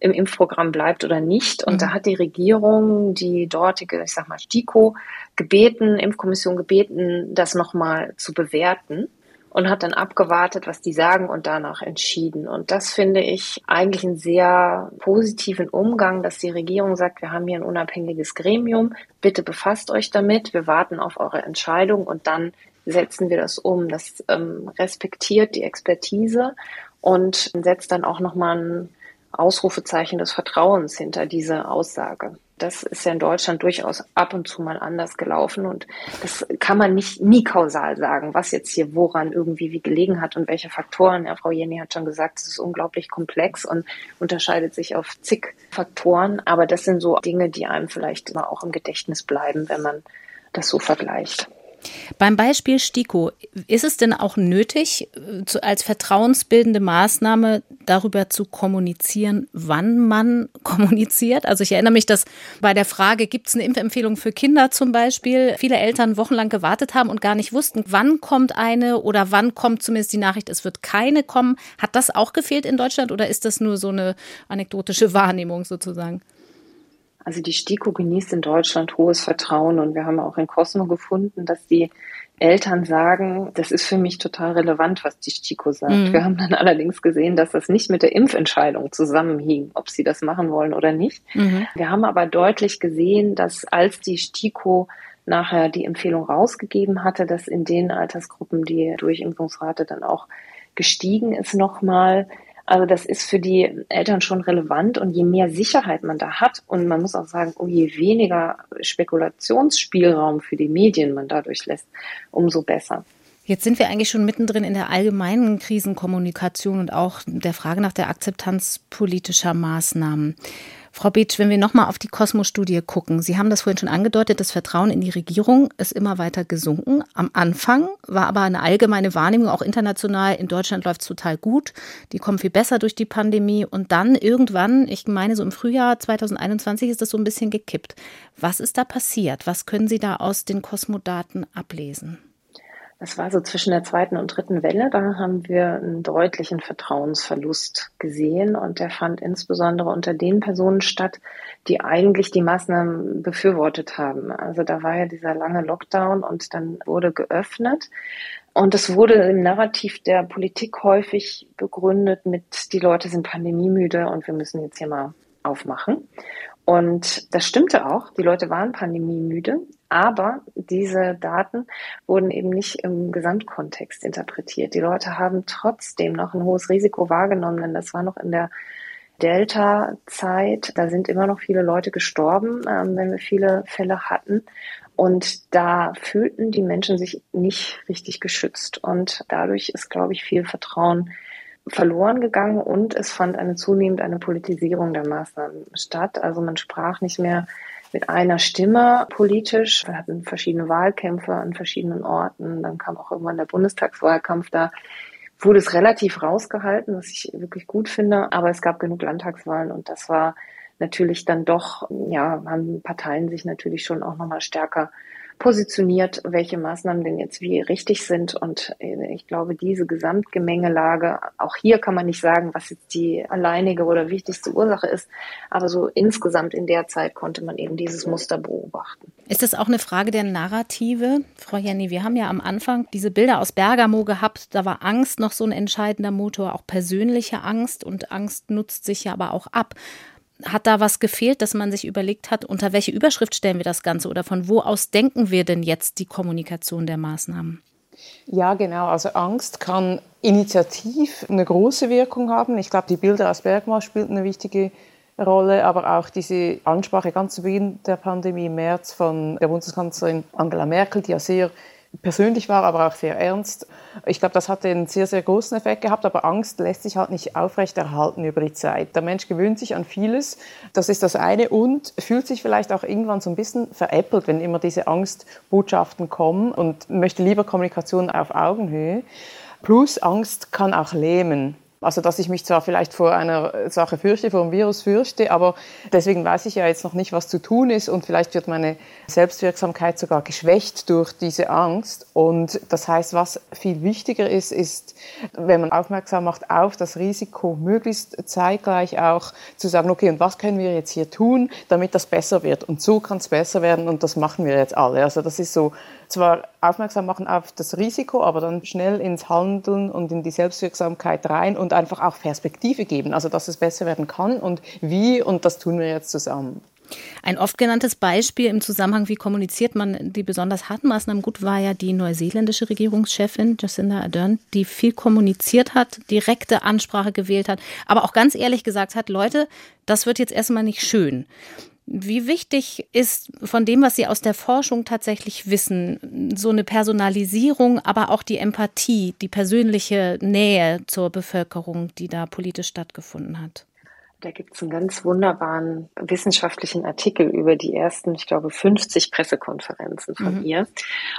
im Impfprogramm bleibt oder nicht. Und mhm. da hat die Regierung, die dortige, ich sag mal, STIKO, gebeten, Impfkommission gebeten, das nochmal zu bewerten und hat dann abgewartet, was die sagen und danach entschieden. Und das finde ich eigentlich einen sehr positiven Umgang, dass die Regierung sagt, wir haben hier ein unabhängiges Gremium, bitte befasst euch damit, wir warten auf eure Entscheidung und dann setzen wir das um. Das ähm, respektiert die Expertise und setzt dann auch nochmal ein Ausrufezeichen des Vertrauens hinter diese Aussage. Das ist ja in Deutschland durchaus ab und zu mal anders gelaufen und das kann man nicht nie kausal sagen, was jetzt hier woran irgendwie wie gelegen hat und welche Faktoren. Ja, Frau Jenny hat schon gesagt, es ist unglaublich komplex und unterscheidet sich auf zig Faktoren, aber das sind so Dinge, die einem vielleicht immer auch im Gedächtnis bleiben, wenn man das so vergleicht. Beim Beispiel STIKO, ist es denn auch nötig, äh, als vertrauensbildende Maßnahme darüber zu kommunizieren, wann man [laughs] kommuniziert? Also ich erinnere mich, dass bei der Frage, gibt es eine Impfempfehlung für Kinder zum Beispiel, viele Eltern wochenlang gewartet haben und gar nicht wussten, wann kommt eine oder wann kommt zumindest die Nachricht, es wird keine kommen. Hat das auch gefehlt in Deutschland oder ist das nur so eine anekdotische [laughs] Wahrnehmung sozusagen? Also die STIKO genießt in Deutschland hohes Vertrauen und wir haben auch in Cosmo gefunden, dass die Eltern sagen, das ist für mich total relevant, was die STIKO sagt. Mhm. Wir haben dann allerdings gesehen, dass das nicht mit der Impfentscheidung zusammenhing, ob sie das machen wollen oder nicht. Mhm. Wir haben aber deutlich gesehen, dass als die STIKO nachher die Empfehlung rausgegeben hatte, dass in den Altersgruppen die Durchimpfungsrate dann auch gestiegen ist nochmal, also das ist für die Eltern schon relevant und je mehr Sicherheit man da hat und man muss auch sagen, oh, je weniger Spekulationsspielraum für die Medien man dadurch lässt, umso besser. Jetzt sind wir eigentlich schon mittendrin in der allgemeinen Krisenkommunikation und auch der Frage nach der Akzeptanz politischer Maßnahmen. Frau Beetsch, wenn wir nochmal auf die Kosmos-Studie gucken, Sie haben das vorhin schon angedeutet, das Vertrauen in die Regierung ist immer weiter gesunken. Am Anfang war aber eine allgemeine Wahrnehmung, auch international, in Deutschland läuft es total gut, die kommen viel besser durch die Pandemie und dann irgendwann, ich meine so im Frühjahr 2021 ist das so ein bisschen gekippt. Was ist da passiert? Was können Sie da aus den Kosmodaten ablesen? Es war so zwischen der zweiten und dritten Welle, da haben wir einen deutlichen Vertrauensverlust gesehen und der fand insbesondere unter den Personen statt, die eigentlich die Maßnahmen befürwortet haben. Also da war ja dieser lange Lockdown und dann wurde geöffnet. Und es wurde im Narrativ der Politik häufig begründet mit, die Leute sind pandemiemüde und wir müssen jetzt hier mal aufmachen. Und das stimmte auch. Die Leute waren pandemiemüde. Aber diese Daten wurden eben nicht im Gesamtkontext interpretiert. Die Leute haben trotzdem noch ein hohes Risiko wahrgenommen, denn das war noch in der Delta-Zeit. Da sind immer noch viele Leute gestorben, ähm, wenn wir viele Fälle hatten. Und da fühlten die Menschen sich nicht richtig geschützt. Und dadurch ist, glaube ich, viel Vertrauen verloren gegangen und es fand eine zunehmend eine Politisierung der Maßnahmen statt. Also man sprach nicht mehr mit einer Stimme politisch. Wir hatten verschiedene Wahlkämpfe an verschiedenen Orten. Dann kam auch irgendwann der Bundestagswahlkampf. Da wurde es relativ rausgehalten, was ich wirklich gut finde. Aber es gab genug Landtagswahlen und das war natürlich dann doch, ja, haben Parteien sich natürlich schon auch nochmal stärker positioniert, welche Maßnahmen denn jetzt wie richtig sind. Und äh, ich glaube, diese Gesamtgemengelage, auch hier kann man nicht sagen, was jetzt die alleinige oder wichtigste Ursache ist, aber so insgesamt in der Zeit konnte man eben dieses Muster beobachten. Ist das auch eine Frage der Narrative? Frau Jenny, wir haben ja am Anfang diese Bilder aus Bergamo gehabt, da war Angst noch so ein entscheidender Motor, auch persönliche Angst und Angst nutzt sich ja aber auch ab. Hat da was gefehlt, dass man sich überlegt hat, unter welche Überschrift stellen wir das Ganze oder von wo aus denken wir denn jetzt die Kommunikation der Maßnahmen? Ja, genau. Also Angst kann initiativ eine große Wirkung haben. Ich glaube, die Bilder aus Bergamo spielten eine wichtige Rolle, aber auch diese Ansprache ganz zu Beginn der Pandemie im März von der Bundeskanzlerin Angela Merkel, die ja sehr persönlich war, aber auch sehr ernst. Ich glaube, das hat einen sehr, sehr großen Effekt gehabt, aber Angst lässt sich halt nicht aufrechterhalten über die Zeit. Der Mensch gewöhnt sich an vieles, das ist das eine, und fühlt sich vielleicht auch irgendwann so ein bisschen veräppelt, wenn immer diese Angstbotschaften kommen und möchte lieber Kommunikation auf Augenhöhe. Plus Angst kann auch lähmen. Also, dass ich mich zwar vielleicht vor einer Sache fürchte, vor einem Virus fürchte, aber deswegen weiß ich ja jetzt noch nicht, was zu tun ist und vielleicht wird meine Selbstwirksamkeit sogar geschwächt durch diese Angst. Und das heißt, was viel wichtiger ist, ist, wenn man aufmerksam macht auf das Risiko, möglichst zeitgleich auch zu sagen, okay, und was können wir jetzt hier tun, damit das besser wird? Und so kann es besser werden und das machen wir jetzt alle. Also, das ist so zwar aufmerksam machen auf das Risiko, aber dann schnell ins Handeln und in die Selbstwirksamkeit rein und einfach auch Perspektive geben, also dass es besser werden kann und wie und das tun wir jetzt zusammen. Ein oft genanntes Beispiel im Zusammenhang, wie kommuniziert man die besonders harten Maßnahmen gut, war ja die neuseeländische Regierungschefin Jacinda Ardern, die viel kommuniziert hat, direkte Ansprache gewählt hat, aber auch ganz ehrlich gesagt hat, Leute, das wird jetzt erstmal nicht schön. Wie wichtig ist von dem, was Sie aus der Forschung tatsächlich wissen, so eine Personalisierung, aber auch die Empathie, die persönliche Nähe zur Bevölkerung, die da politisch stattgefunden hat? Da gibt es einen ganz wunderbaren wissenschaftlichen Artikel über die ersten, ich glaube, 50 Pressekonferenzen von mhm. ihr.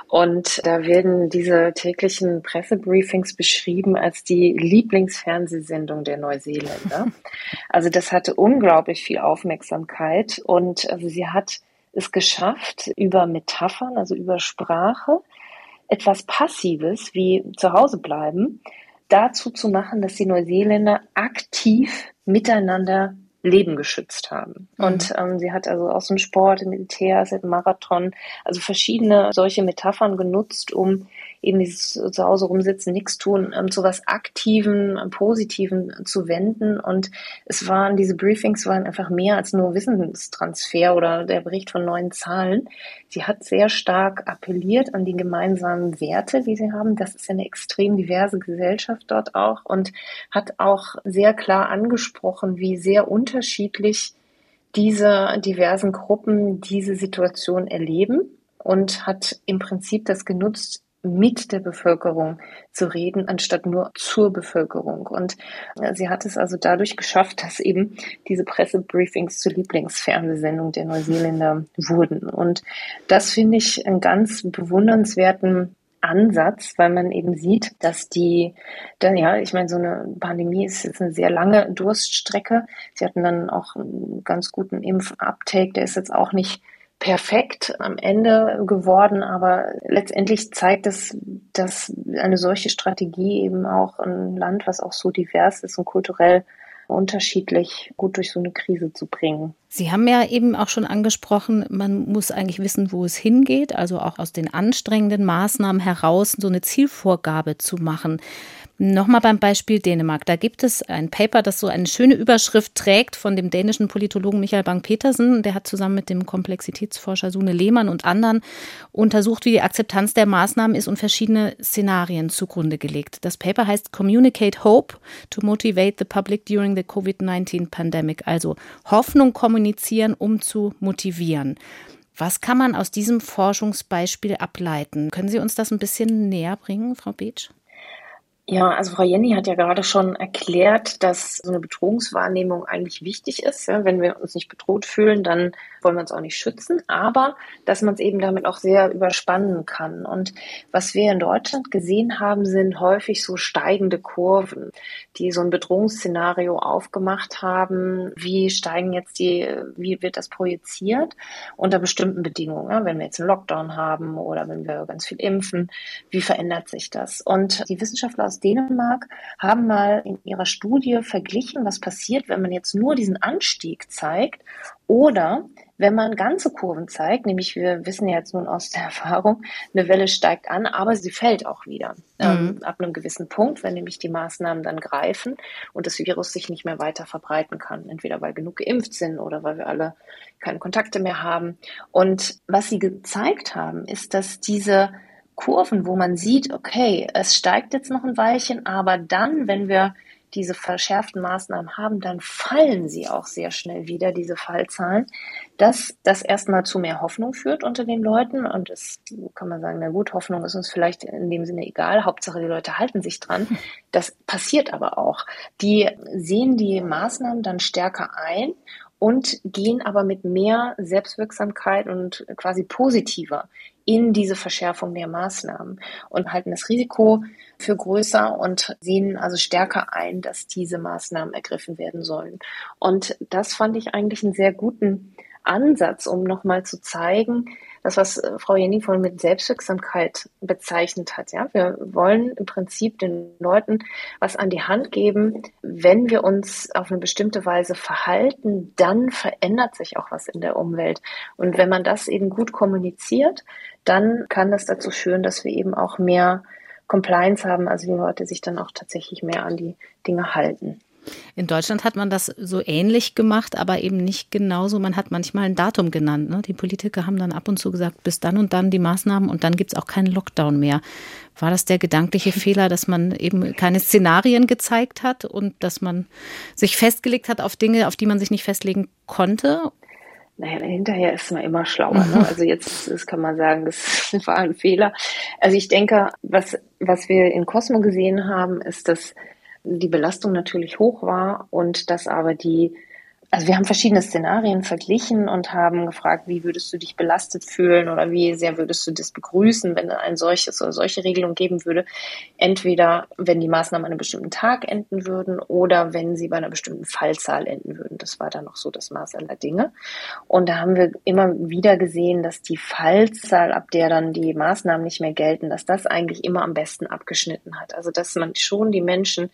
Und da werden diese täglichen Pressebriefings beschrieben als die Lieblingsfernsehsendung der Neuseeländer. [laughs] Also das hatte unglaublich viel Aufmerksamkeit und also sie hat es geschafft, über Metaphern, also über Sprache, etwas Passives wie zu Hause bleiben, dazu zu machen, dass die Neuseeländer aktiv miteinander Leben geschützt haben. Mhm. Und ähm, sie hat also aus dem Sport, im Militär, sie hat Marathon, also verschiedene solche Metaphern genutzt, um eben dieses zu Hause rumsitzen, nichts tun, ähm, zu was Aktiven, Positiven zu wenden. Und es waren, diese Briefings waren einfach mehr als nur Wissenstransfer oder der Bericht von neuen Zahlen. Sie hat sehr stark appelliert an die gemeinsamen Werte, die sie haben. Das ist eine extrem diverse Gesellschaft dort auch und hat auch sehr klar angesprochen, wie sehr unterschiedlich diese diversen Gruppen diese Situation erleben und hat im Prinzip das genutzt, mit der Bevölkerung zu reden, anstatt nur zur Bevölkerung. Und äh, sie hat es also dadurch geschafft, dass eben diese Pressebriefings zur Lieblingsfernsehsendung der Neuseeländer wurden. Und das finde ich einen ganz bewundernswerten Ansatz, weil man eben sieht, dass die, dann ja, ich meine, so eine Pandemie ist jetzt eine sehr lange Durststrecke. Sie hatten dann auch einen ganz guten Impfuptake, der ist jetzt auch nicht perfekt am Ende geworden, aber letztendlich zeigt es, dass eine solche Strategie eben auch ein Land, was auch so divers ist und kulturell unterschiedlich gut durch so eine Krise zu bringen. Sie haben ja eben auch schon angesprochen, man muss eigentlich wissen, wo es hingeht, also auch aus den anstrengenden Maßnahmen heraus so eine Zielvorgabe zu machen. Nochmal beim Beispiel Dänemark. Da gibt es ein Paper, das so eine schöne Überschrift trägt von dem dänischen Politologen Michael Bang-Petersen. Der hat zusammen mit dem Komplexitätsforscher Sune Lehmann und anderen untersucht, wie die Akzeptanz der Maßnahmen ist und verschiedene Szenarien zugrunde gelegt. Das Paper heißt Communicate Hope to Motivate the Public During the COVID-19 Pandemic. Also Hoffnung kommunizieren, um zu motivieren. Was kann man aus diesem Forschungsbeispiel ableiten? Können Sie uns das ein bisschen näher bringen, Frau Beetsch? Ja, also Frau Jenny hat ja gerade schon erklärt, dass so eine Bedrohungswahrnehmung eigentlich wichtig ist. Wenn wir uns nicht bedroht fühlen, dann wollen wir uns auch nicht schützen, aber dass man es eben damit auch sehr überspannen kann. Und was wir in Deutschland gesehen haben, sind häufig so steigende Kurven, die so ein Bedrohungsszenario aufgemacht haben. Wie steigen jetzt die, wie wird das projiziert unter bestimmten Bedingungen? Wenn wir jetzt einen Lockdown haben oder wenn wir ganz viel impfen, wie verändert sich das? Und die Wissenschaftler aus Dänemark haben mal in ihrer Studie verglichen, was passiert, wenn man jetzt nur diesen Anstieg zeigt oder wenn man ganze Kurven zeigt, nämlich wir wissen ja jetzt nun aus der [laughs] Erfahrung, eine Welle steigt an, aber sie fällt auch wieder ähm, mhm. ab einem gewissen Punkt, wenn nämlich die Maßnahmen dann greifen und das Virus sich nicht mehr weiter verbreiten kann, entweder weil genug geimpft sind oder weil wir alle keine Kontakte mehr haben. Und was sie gezeigt haben, ist, dass diese Kurven, wo man sieht, okay, es steigt jetzt noch ein Weilchen, aber dann, wenn wir diese verschärften Maßnahmen haben, dann fallen sie auch sehr schnell wieder, diese Fallzahlen, dass das erstmal zu mehr Hoffnung führt unter den Leuten. Und das kann man sagen, na gut, Hoffnung ist uns vielleicht in dem Sinne egal. Hauptsache, die Leute halten sich dran. Das passiert aber auch. Die sehen die Maßnahmen dann stärker ein und gehen aber mit mehr Selbstwirksamkeit und quasi positiver in diese Verschärfung der Maßnahmen und halten das Risiko für größer und sehen also stärker ein, dass diese Maßnahmen ergriffen werden sollen. Und das fand ich eigentlich einen sehr guten Ansatz, um nochmal zu zeigen, das, was äh, Frau Jenny vorhin mit Selbstwirksamkeit bezeichnet hat. Ja, wir wollen im Prinzip den Leuten was an die Hand geben. Wenn wir uns auf eine bestimmte Weise verhalten, dann verändert sich auch was in der Umwelt. Und wenn man das eben gut kommuniziert, dann kann das dazu führen, dass wir eben auch mehr Compliance haben, also die Leute sich dann auch tatsächlich mehr an die Dinge halten. In Deutschland hat man das so ähnlich gemacht, aber eben nicht genauso. Man hat manchmal ein Datum genannt. Ne? Die Politiker haben dann ab und zu gesagt, bis dann und dann die Maßnahmen und dann gibt es auch keinen Lockdown mehr. War das der gedankliche [laughs] Fehler, dass man eben keine Szenarien gezeigt hat und dass man sich festgelegt hat auf Dinge, auf die man sich nicht festlegen konnte? Naja, hinterher ist man immer schlauer. Ne? [laughs] Also jetzt das kann man sagen, das [laughs] war ein Fehler. Also ich denke, was, was wir in Cosmo gesehen haben, ist, dass die Belastung natürlich hoch war und dass aber die also wir haben verschiedene Szenarien verglichen und haben gefragt, wie würdest du dich belastet fühlen oder wie sehr würdest du das begrüßen, wenn es ein solches oder solche Regelung geben würde. Entweder wenn die Maßnahmen an einem bestimmten Tag enden würden oder wenn sie bei einer bestimmten Fallzahl enden würden. Das war dann noch so das Maß aller Dinge. Und da haben wir immer wieder gesehen, dass die Fallzahl, ab der dann die Maßnahmen nicht mehr gelten, dass das eigentlich immer am besten abgeschnitten hat. Also dass man schon die Menschen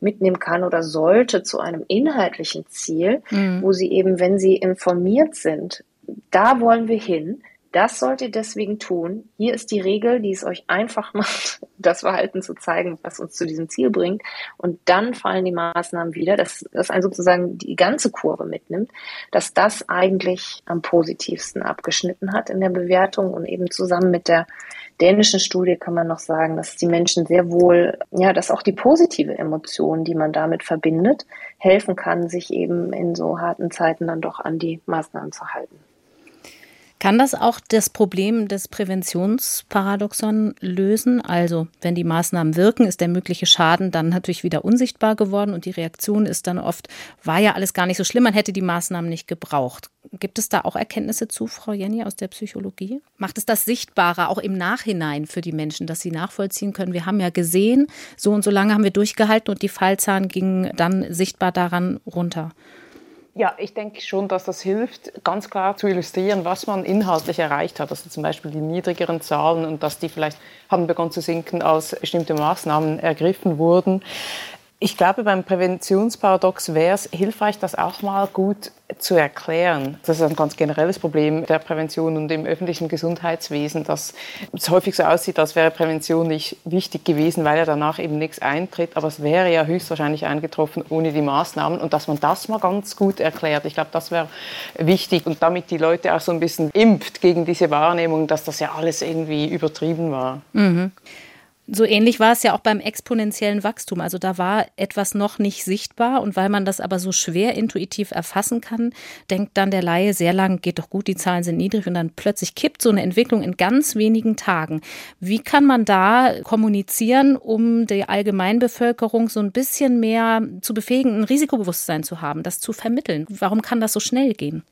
mitnehmen kann oder sollte zu einem inhaltlichen Ziel, mhm. wo sie eben, wenn sie informiert sind, da wollen wir hin, das sollt ihr deswegen tun. Hier ist die Regel, die es euch einfach [laughs] macht, das Verhalten zu zeigen, was uns zu diesem Ziel bringt. Und dann fallen die Maßnahmen wieder, dass das einen sozusagen die ganze Kurve mitnimmt, dass das eigentlich am positivsten abgeschnitten hat in der Bewertung und eben zusammen mit der dänischen Studie kann man noch sagen, dass die Menschen sehr wohl, ja, dass auch die positive Emotion, die man damit verbindet, helfen kann, sich eben in so harten Zeiten dann doch an die Maßnahmen zu halten. Kann das auch das Problem des Präventionsparadoxon lösen? Also, wenn die Maßnahmen wirken, ist der mögliche Schaden dann natürlich wieder unsichtbar geworden und die Reaktion ist dann oft, war ja alles gar nicht so schlimm, man hätte die Maßnahmen nicht gebraucht. Gibt es da auch Erkenntnisse zu, Frau Jenny, aus der Psychologie? Macht es das sichtbarer, auch im Nachhinein für die Menschen, dass sie nachvollziehen können? Wir haben ja gesehen, so und so lange haben wir durchgehalten und die Fallzahlen gingen dann sichtbar daran runter. Ja, ich denke schon, dass das hilft, ganz klar zu illustrieren, was man inhaltlich erreicht hat. Also zum Beispiel die niedrigeren Zahlen und dass die vielleicht haben begonnen zu sinken, als bestimmte Maßnahmen ergriffen wurden. Ich glaube, beim Präventionsparadox wäre es hilfreich, das auch mal gut zu erklären. Das ist ein ganz generelles Problem der Prävention und im öffentlichen Gesundheitswesen, dass es häufig so aussieht, als wäre Prävention nicht wichtig gewesen, weil ja danach eben nichts eintritt. Aber es wäre ja höchstwahrscheinlich eingetroffen ohne die Maßnahmen und dass man das mal ganz gut erklärt. Ich glaube, das wäre wichtig und damit die Leute auch so ein bisschen impft gegen diese Wahrnehmung, dass das ja alles irgendwie übertrieben war. Mhm. So ähnlich war es ja auch beim exponentiellen Wachstum. Also da war etwas noch nicht sichtbar und weil man das aber so schwer intuitiv erfassen kann, denkt dann der Laie sehr lang, geht doch gut, die Zahlen sind niedrig und dann plötzlich kippt so eine Entwicklung in ganz wenigen Tagen. Wie kann man da kommunizieren, um die Allgemeinbevölkerung so ein bisschen mehr zu befähigen, ein Risikobewusstsein zu haben, das zu vermitteln? Warum kann das so schnell gehen?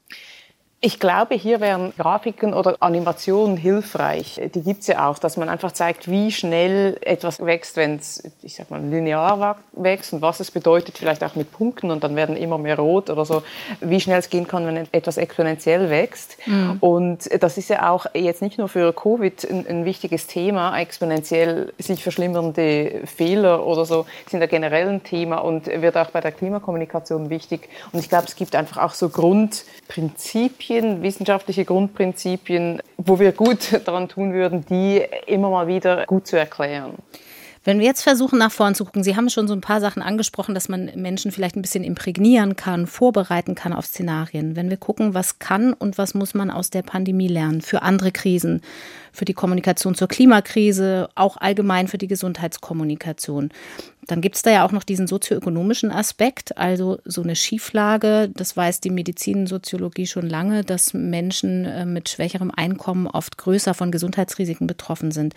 Ich glaube, hier wären Grafiken oder Animationen hilfreich. Die gibt es ja auch, dass man einfach zeigt, wie schnell etwas wächst, wenn es, ich sag mal, linear wächst und was es bedeutet, vielleicht auch mit Punkten und dann werden immer mehr rot oder so, wie schnell es gehen kann, wenn etwas exponentiell wächst. Mhm. Und das ist ja auch jetzt nicht nur für Covid ein, ein, wichtiges Thema, exponentiell sich verschlimmernde Fehler oder so sind ja generell ein Thema und wird auch bei der Klimakommunikation wichtig. Und ich glaube, es gibt einfach auch so Grundprinzipien, Prinzipien, wissenschaftliche Grundprinzipien, wo wir gut [laughs] daran tun würden, die immer mal wieder gut zu erklären. Wenn wir jetzt versuchen, nach vorn zu gucken, Sie haben schon so ein paar Sachen angesprochen, dass man Menschen vielleicht ein bisschen imprägnieren kann, vorbereiten kann auf Szenarien. Wenn wir gucken, was kann und was muss man aus der Pandemie lernen für andere Krisen, für die Kommunikation zur Klimakrise, auch allgemein für die Gesundheitskommunikation. Dann gibt es da ja auch noch diesen sozioökonomischen Aspekt, also so eine Schieflage, das weiß die Medizinsoziologie schon lange, dass Menschen äh, mit schwächerem Einkommen oft größer von Gesundheitsrisiken betroffen sind.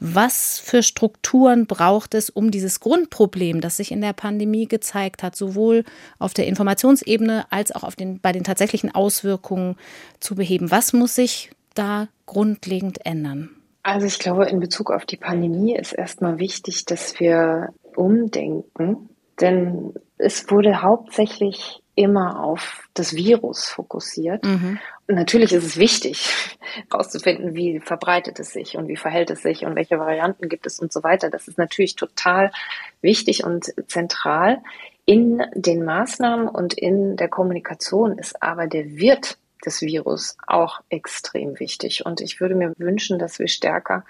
Was für Strukturen braucht es, um dieses Grundproblem, das sich in der Pandemie gezeigt hat, sowohl auf der Informationsebene als auch auf den, bei den tatsächlichen Auswirkungen zu beheben? Was muss sich da grundlegend ändern? Also ich glaube, in Bezug auf die Pandemie ist erstmal wichtig, dass wir umdenken, denn es wurde hauptsächlich immer auf das Virus fokussiert. Mhm. Und natürlich ist es wichtig, [laughs] herauszufinden, wie verbreitet es sich und wie verhält es sich und welche Varianten gibt es und so weiter. Das ist natürlich total wichtig und zentral. In den Maßnahmen und in der Kommunikation ist aber der Wirt des Virus auch extrem wichtig. Und ich würde mir wünschen, dass wir stärker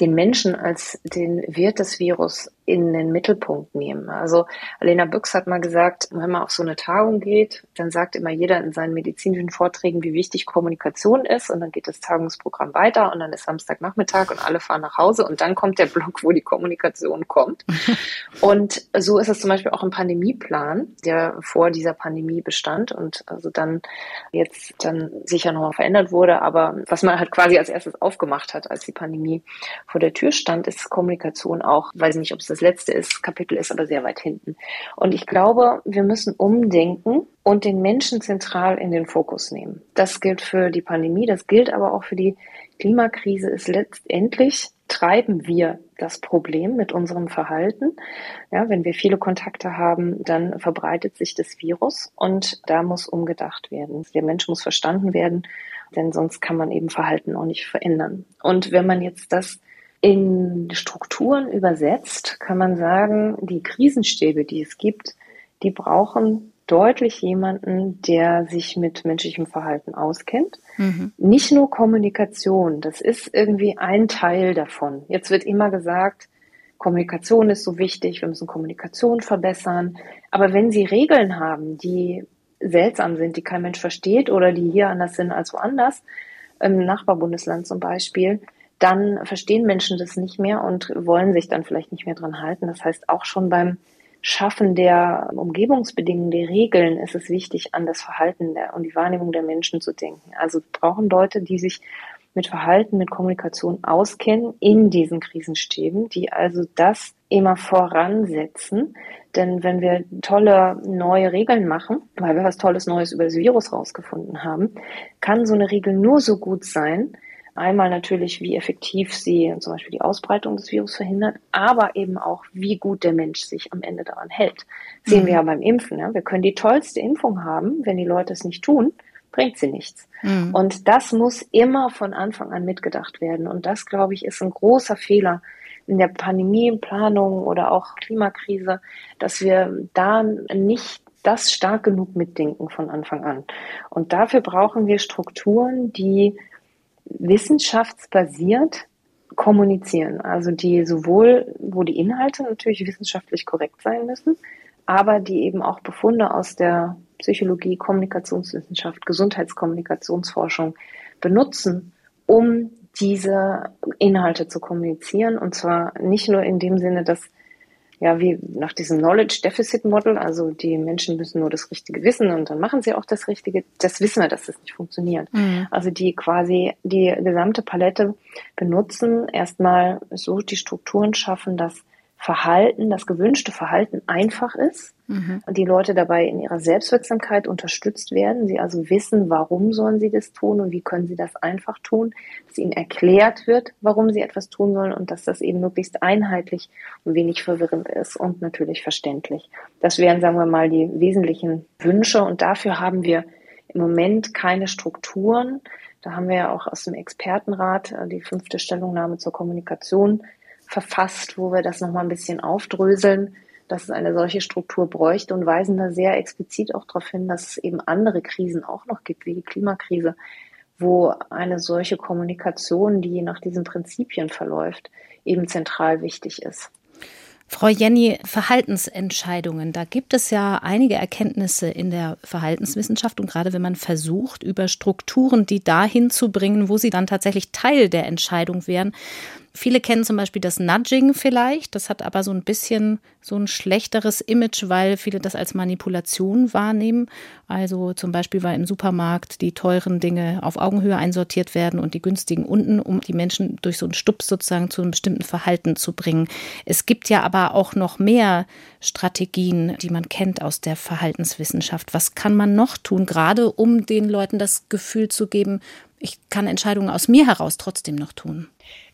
den Menschen als den Wirt des Virus in den Mittelpunkt nehmen. Also Alena Büchs hat mal gesagt, wenn man auf so eine Tagung geht, dann sagt immer jeder in seinen medizinischen Vorträgen, wie wichtig Kommunikation ist und dann geht das Tagungsprogramm weiter und dann ist Samstagnachmittag und alle fahren nach Hause und dann kommt der Block, wo die Kommunikation kommt. [laughs] und so ist es zum Beispiel auch im Pandemieplan, der vor dieser Pandemie bestand und also dann jetzt dann sicher nochmal verändert wurde, aber was man halt quasi als erstes aufgemacht hat, als die Pandemie vor der Tür stand, ist Kommunikation auch, weiß nicht, ob es das das letzte ist, Kapitel ist aber sehr weit hinten. Und ich glaube, wir müssen umdenken und den Menschen zentral in den Fokus nehmen. Das gilt für die Pandemie, das gilt aber auch für die Klimakrise, ist letztendlich treiben wir das Problem mit unserem Verhalten. Ja, wenn wir viele Kontakte haben, dann verbreitet sich das Virus und da muss umgedacht werden. Der Mensch muss verstanden werden, denn sonst kann man eben Verhalten auch nicht verändern. Und wenn man jetzt das in Strukturen übersetzt kann man sagen, die Krisenstäbe, die es gibt, die brauchen deutlich jemanden, der sich mit menschlichem Verhalten auskennt. Mhm. Nicht nur Kommunikation, das ist irgendwie ein Teil davon. Jetzt wird immer gesagt, Kommunikation ist so wichtig, wir müssen Kommunikation verbessern. Aber wenn Sie Regeln haben, die seltsam sind, die kein Mensch versteht oder die hier anders sind als woanders, im Nachbarbundesland zum Beispiel, dann verstehen Menschen das nicht mehr und wollen sich dann vielleicht nicht mehr dran halten. Das heißt, auch schon beim Schaffen der Umgebungsbedingungen, der Regeln ist es wichtig, an das Verhalten der, und die Wahrnehmung der Menschen zu denken. Also brauchen Leute, die sich mit Verhalten, mit Kommunikation auskennen in diesen Krisenstäben, die also das immer voransetzen. Denn wenn wir tolle neue Regeln machen, weil wir was Tolles Neues über das Virus rausgefunden haben, kann so eine Regel nur so gut sein, Einmal natürlich, wie effektiv sie zum Beispiel die Ausbreitung des Virus verhindert, aber eben auch, wie gut der Mensch sich am Ende daran hält. Sehen mhm. wir ja beim Impfen. Ja? Wir können die tollste Impfung haben, wenn die Leute es nicht tun, bringt sie nichts. Mhm. Und das muss immer von Anfang an mitgedacht werden. Und das, glaube ich, ist ein großer Fehler in der Pandemieplanung oder auch Klimakrise, dass wir da nicht das stark genug mitdenken von Anfang an. Und dafür brauchen wir Strukturen, die wissenschaftsbasiert kommunizieren. Also die sowohl, wo die Inhalte natürlich wissenschaftlich korrekt sein müssen, aber die eben auch Befunde aus der Psychologie, Kommunikationswissenschaft, Gesundheitskommunikationsforschung benutzen, um diese Inhalte zu kommunizieren. Und zwar nicht nur in dem Sinne, dass ja, wie nach diesem Knowledge Deficit Model, also die Menschen müssen nur das Richtige wissen und dann machen sie auch das Richtige. Das wissen wir, dass das nicht funktioniert. Mhm. Also die quasi die gesamte Palette benutzen, erstmal so die Strukturen schaffen, dass Verhalten, das gewünschte Verhalten einfach ist mhm. und die Leute dabei in ihrer Selbstwirksamkeit unterstützt werden, sie also wissen, warum sollen sie das tun und wie können sie das einfach tun, dass ihnen erklärt wird, warum sie etwas tun sollen und dass das eben möglichst einheitlich und wenig verwirrend ist und natürlich verständlich. Das wären, sagen wir mal, die wesentlichen Wünsche und dafür haben wir im Moment keine Strukturen. Da haben wir ja auch aus dem Expertenrat äh, die fünfte Stellungnahme zur Kommunikation verfasst, wo wir das nochmal ein bisschen aufdröseln, dass es eine solche Struktur bräuchte und weisen da sehr explizit auch darauf hin, dass es eben andere Krisen auch noch gibt, wie die Klimakrise, wo eine solche Kommunikation, die nach diesen Prinzipien verläuft, eben zentral wichtig ist. Frau Jenny, Verhaltensentscheidungen. Da gibt es ja einige Erkenntnisse in der Verhaltenswissenschaft und gerade wenn man versucht, über Strukturen die dahin zu bringen, wo sie dann tatsächlich Teil der Entscheidung wären, Viele kennen zum Beispiel das Nudging vielleicht. Das hat aber so ein bisschen so ein schlechteres Image, weil viele das als Manipulation wahrnehmen. Also zum Beispiel, weil im Supermarkt die teuren Dinge auf Augenhöhe einsortiert werden und die günstigen unten, um die Menschen durch so einen Stups sozusagen zu einem bestimmten Verhalten zu bringen. Es gibt ja aber auch noch mehr Strategien, die man kennt aus der Verhaltenswissenschaft. Was kann man noch tun, gerade um den Leuten das Gefühl zu geben, ich kann Entscheidungen aus mir heraus trotzdem noch tun?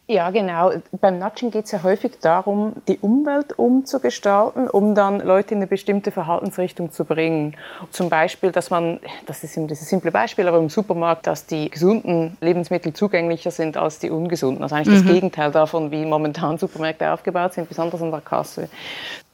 Ja, genau. Beim Nudging geht es ja häufig darum, die Umwelt umzugestalten, um dann Leute in eine bestimmte Verhaltensrichtung zu bringen. Zum Beispiel, dass man, das ist ein simples Beispiel, aber im Supermarkt, dass die gesunden Lebensmittel zugänglicher sind als die ungesunden. Also eigentlich mhm. das Gegenteil davon, wie momentan Supermärkte aufgebaut sind, besonders an der Kasse.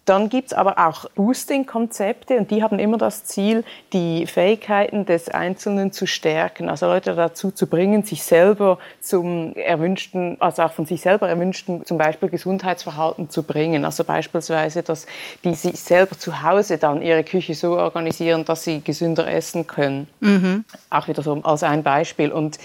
Dann gibt es aber auch Boosting-Konzepte und die haben immer das Ziel, die Fähigkeiten des Einzelnen zu stärken, also Leute dazu zu bringen, sich selber zum erwünschten, also auch von sich selber erwünschten, zum Beispiel Gesundheitsverhalten zu bringen. Also beispielsweise, dass die sich selber zu Hause dann ihre Küche so organisieren, dass sie gesünder essen können. Mhm. Auch wieder so als ein Beispiel. Und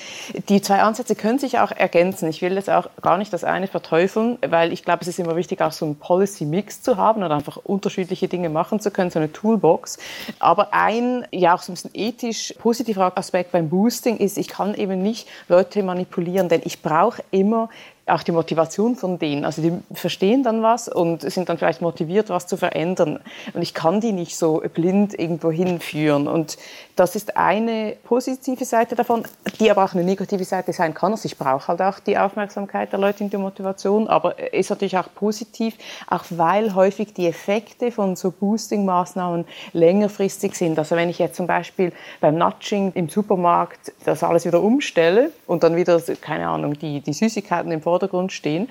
die zwei Ansätze können sich auch ergänzen. Ich will jetzt auch gar nicht das eine verteufeln, weil ich glaube, es ist immer wichtig, auch so einen Policy-Mix zu haben oder einfach unterschiedliche Dinge machen zu können, so eine Toolbox. Aber ein, ja auch so ein bisschen ethisch positiver Aspekt beim Boosting ist, ich kann eben nicht Leute manipulieren, denn ich brauche immer auch die Motivation von denen. Also die verstehen dann was und sind dann vielleicht motiviert, was zu verändern. Und ich kann die nicht so blind irgendwo hinführen. Und das ist eine positive Seite davon, die aber auch eine negative Seite sein kann. Also ich brauche halt auch die Aufmerksamkeit der Leute und die Motivation, aber ist natürlich auch positiv, auch weil häufig die Effekte von so Boosting-Maßnahmen längerfristig sind. Also wenn ich jetzt zum Beispiel beim Nudging im Supermarkt das alles wieder umstelle und dann wieder, keine Ahnung, die, die Süßigkeiten im Vordergrund Vordergrund stehen,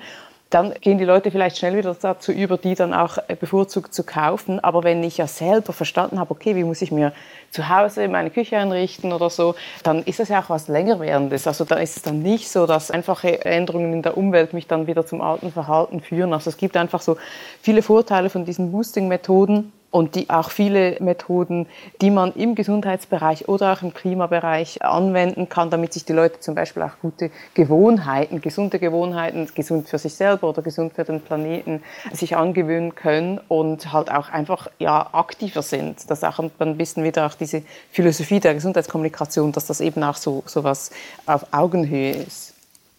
dann gehen die Leute vielleicht schnell wieder dazu über, die dann auch äh, bevorzugt zu kaufen. Aber wenn ich ja selber verstanden habe, okay, wie muss ich mir zu Hause meine Küche einrichten oder so, dann ist es ja auch was längerwährendes. Also da ist es dann nicht so, dass einfache Änderungen in der Umwelt mich dann wieder zum alten Verhalten führen. Also es gibt einfach so viele Vorteile von diesen Boosting-Methoden und die auch viele Methoden, die man im Gesundheitsbereich oder auch im Klimabereich anwenden kann, damit sich die Leute zum Beispiel auch gute Gewohnheiten, gesunde Gewohnheiten, gesund für sich selber oder gesund für den Planeten, sich angewöhnen können und halt auch einfach ja aktiver sind. Das auch ein bisschen wieder auch diese Philosophie der Gesundheitskommunikation, dass das eben auch so so was auf Augenhöhe ist.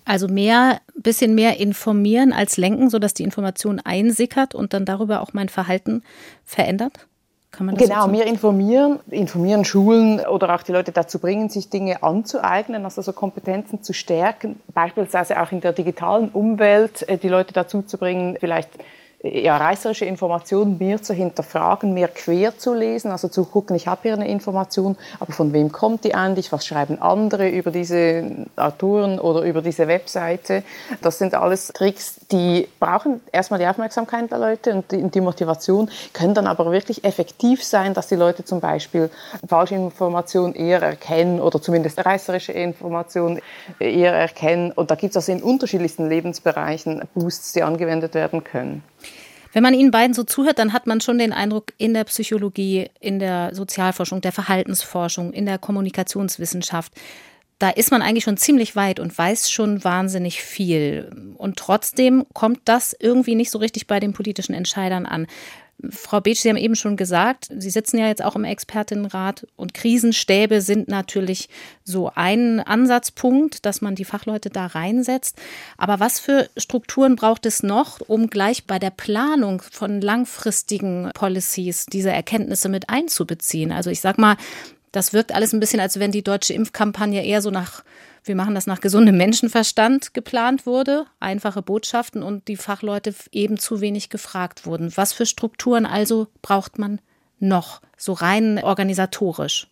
Also mehr, bisschen mehr informieren als lenken, sodass die Information einsickert und dann darüber auch mein Verhalten verändert? Kann man das genau, so wir informieren, informieren Schulen oder auch die Leute dazu bringen, sich Dinge anzueignen, also so Kompetenzen zu stärken, beispielsweise auch in der digitalen Umwelt, äh, die Leute dazu zu bringen, vielleicht ja, reißerische Informationen mehr zu hinterfragen, mehr quer zu lesen, also zu gucken, ich habe hier eine Information, aber von wem kommt die eigentlich, was schreiben andere über diese Autoren oder über diese Webseite. Das sind alles Tricks, die brauchen erstmal die Aufmerksamkeit der Leute und die, die Motivation, können dann aber wirklich effektiv sein, dass die Leute zum Beispiel falsche Informationen eher erkennen oder zumindest reißerische Informationen eher erkennen. Und da gibt es also in unterschiedlichsten Lebensbereichen Boosts, die angewendet werden können. Wenn man Ihnen beiden so zuhört, dann hat man schon den Eindruck, in der Psychologie, in der Sozialforschung, der Verhaltensforschung, in der Kommunikationswissenschaft, da ist man eigentlich schon ziemlich weit und weiß schon wahnsinnig viel. Und trotzdem kommt das irgendwie nicht so richtig bei den politischen Entscheidern an. Frau Beetsch, Sie haben eben schon gesagt, Sie sitzen ja jetzt auch im Expertinnenrat und Krisenstäbe sind natürlich so ein Ansatzpunkt, dass man die Fachleute da reinsetzt. Aber was für Strukturen braucht es noch, um gleich bei der Planung von langfristigen Policies diese Erkenntnisse mit einzubeziehen? Also ich sag mal, das wirkt alles ein bisschen, als wenn die deutsche Impfkampagne eher so nach wir machen das nach gesundem Menschenverstand geplant wurde, einfache Botschaften und die Fachleute eben zu wenig gefragt wurden. Was für Strukturen also braucht man noch, so rein organisatorisch?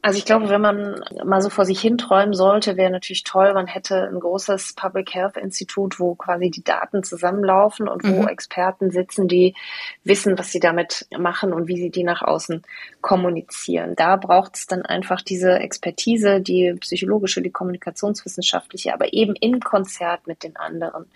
Also ich glaube, wenn man mal so vor sich hin träumen sollte, wäre natürlich toll, man hätte ein großes Public Health Institut, wo quasi die Daten zusammenlaufen und wo mhm. Experten sitzen, die wissen, was sie damit machen und wie sie die nach außen kommunizieren. Da braucht es dann einfach diese Expertise, die psychologische, die kommunikationswissenschaftliche, aber eben im Konzert mit den anderen.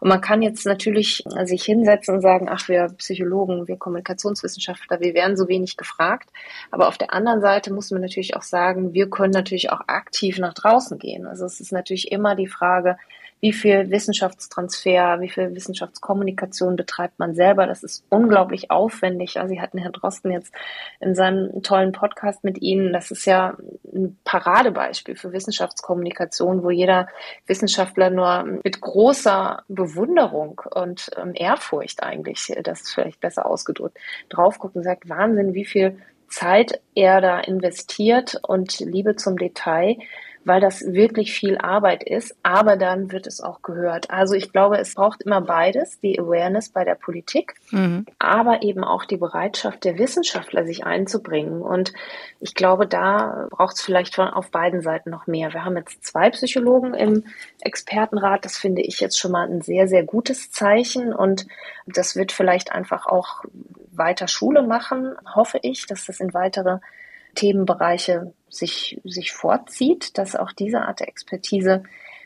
Und man kann jetzt natürlich sich hinsetzen und sagen, ach, wir Psychologen, wir Kommunikationswissenschaftler, wir werden so wenig gefragt. Aber auf der anderen Seite muss man natürlich natürlich auch sagen, wir können natürlich auch aktiv nach draußen gehen. Also es ist natürlich immer die Frage, wie viel Wissenschaftstransfer, wie viel Wissenschaftskommunikation betreibt man selber. Das ist unglaublich aufwendig. Also Sie hatten Herrn Drosten jetzt in seinem tollen Podcast mit Ihnen. Das ist ja ein Paradebeispiel für Wissenschaftskommunikation, wo jeder Wissenschaftler nur mit großer Bewunderung und ähm, Ehrfurcht eigentlich, das ist vielleicht besser ausgedrückt, drauf guckt und sagt, Wahnsinn, wie viel Zeit er da investiert und Liebe zum Detail, weil das wirklich viel Arbeit ist, aber dann wird es auch gehört. Also ich glaube, es braucht immer beides, die Awareness bei der Politik, mhm. aber eben auch die Bereitschaft der Wissenschaftler, sich einzubringen. Und ich glaube, da braucht es vielleicht von auf beiden Seiten noch mehr. Wir haben jetzt zwei Psychologen im Expertenrat. Das finde ich jetzt schon mal ein sehr, sehr gutes Zeichen. Und das wird vielleicht einfach auch weiter Schule machen, hoffe ich, dass das in weitere Themenbereiche sich, sich vorzieht, dass auch diese Art der Expertise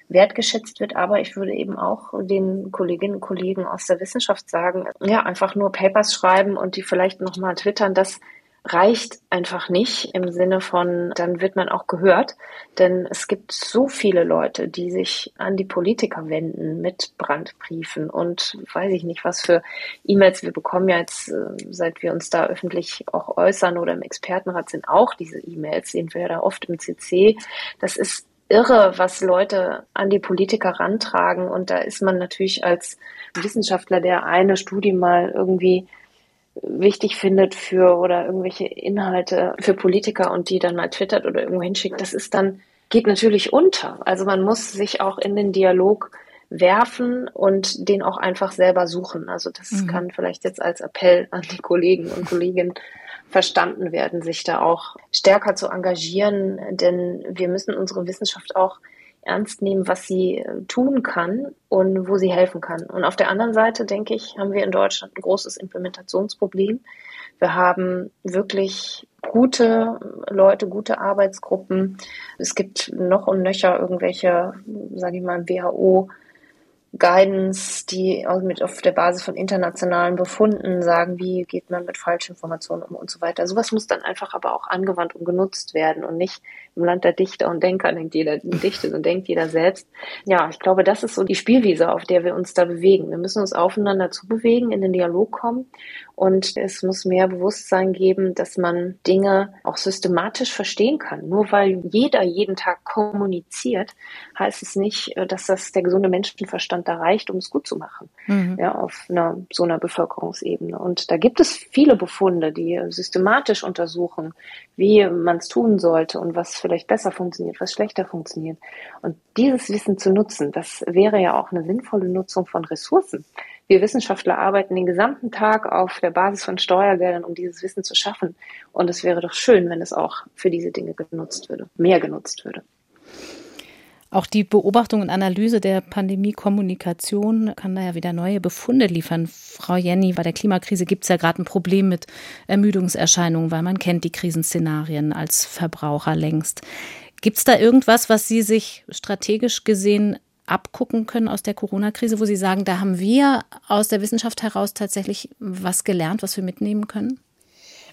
wertgeschätzt wird. Aber ich würde eben auch den Kolleginnen und Kollegen aus der Wissenschaft sagen, ja, einfach nur Papers schreiben und die vielleicht nochmal twittern, das reicht einfach nicht im Sinne von, dann wird man auch gehört. Denn es gibt so viele Leute, die sich an die Politiker wenden mit Brandbriefen und weiß ich nicht, was für E-Mails wir bekommen ja jetzt, äh, seit wir uns da öffentlich auch äußern oder im Expertenrat sind auch diese E-Mails, sehen wir da oft im CC. Das ist irre, was Leute an die Politiker rantragen. Und da ist man natürlich als Wissenschaftler, der eine Studie mal irgendwie wichtig findet für oder irgendwelche Inhalte für Politiker und die dann mal twittert oder irgendwo hinschickt, das ist dann, geht natürlich unter. Also man muss sich auch in den Dialog werfen und den auch einfach selber suchen. Also das mhm. kann vielleicht jetzt als Appell an die Kollegen und Kolleginnen verstanden werden, sich da auch stärker zu engagieren, denn wir müssen unsere Wissenschaft auch ernst nehmen, was sie äh, tun kann und wo sie helfen kann. Und auf der anderen Seite, denke ich, haben wir in Deutschland ein großes Implementationsproblem. Wir haben wirklich gute Leute, gute Arbeitsgruppen. Es gibt noch und nöcher irgendwelche, sage ich mal, WHO Guidance, die auf der Basis von internationalen Befunden sagen, wie geht man mit Falschinformationen um und so weiter. Sowas muss dann einfach aber auch angewandt und genutzt werden und nicht im Land der Dichter und Denker, denkt jeder dichtet und denkt jeder selbst. Ja, ich glaube, das ist so die Spielwiese, auf der wir uns da bewegen. Wir müssen uns aufeinander zubewegen, in den Dialog kommen und es muss mehr Bewusstsein geben, dass man Dinge auch systematisch verstehen kann. Nur weil jeder jeden Tag kommuniziert, heißt es nicht, äh, dass das der gesunde Menschenverstand da reicht, um es gut zu machen. Mhm. Ja, auf einer, so einer Bevölkerungsebene. Und da gibt es viele Befunde, die systematisch untersuchen, wie man es tun sollte und was vielleicht besser funktioniert, was schlechter funktioniert. Und dieses Wissen zu nutzen, das wäre ja auch eine sinnvolle Nutzung von Ressourcen. Wir Wissenschaftler arbeiten den gesamten Tag auf der Basis von Steuergeldern, um dieses Wissen zu schaffen. Und es wäre doch schön, wenn es auch für diese Dinge genutzt würde, mehr genutzt würde. Auch die Beobachtung und Analyse der Pandemie-Kommunikation kann da ja wieder neue Befunde liefern. Frau Jenny, bei der Klimakrise gibt es ja gerade ein Problem mit Ermüdungserscheinungen, weil man kennt die Krisenszenarien als Verbraucher längst. Gibt es da irgendwas, was Sie sich strategisch gesehen abgucken können aus der Corona-Krise, wo Sie sagen, da haben wir aus der Wissenschaft heraus tatsächlich was gelernt, was wir mitnehmen können?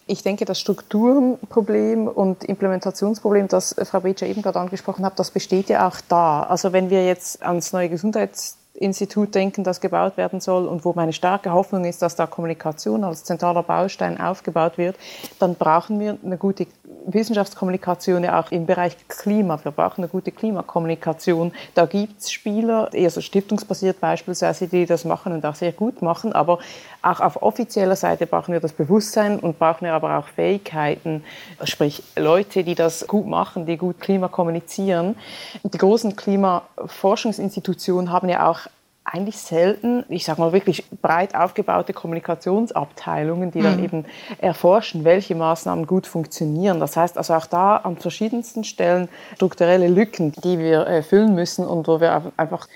Ich denke, das Strukturproblem und Implementationsproblem, das Frau Beetscher eben gerade angesprochen hat, das besteht ja auch da. Also wenn wir jetzt ans neue Gesundheitsinstitut denken, das gebaut werden soll und wo meine starke Hoffnung ist, dass da Kommunikation als zentraler Baustein aufgebaut wird, dann brauchen wir eine gute Wissenschaftskommunikation ja auch im Bereich Klima. Wir brauchen eine gute Klimakommunikation. Da gibt es Spieler, eher so stiftungsbasiert beispielsweise, die das machen und auch sehr gut machen. Aber auch auf offizieller Seite brauchen wir das Bewusstsein und brauchen wir aber auch Fähigkeiten, sprich Leute, die das gut machen, die gut Klima kommunizieren. Die großen Klimaforschungsinstitutionen haben ja auch eigentlich selten, ich sage mal wirklich breit aufgebaute Kommunikationsabteilungen, die dann mhm. eben erforschen, welche Maßnahmen gut funktionieren. Das heißt also auch da an verschiedensten Stellen strukturelle Lücken, die wir äh, füllen müssen und wo wir einfach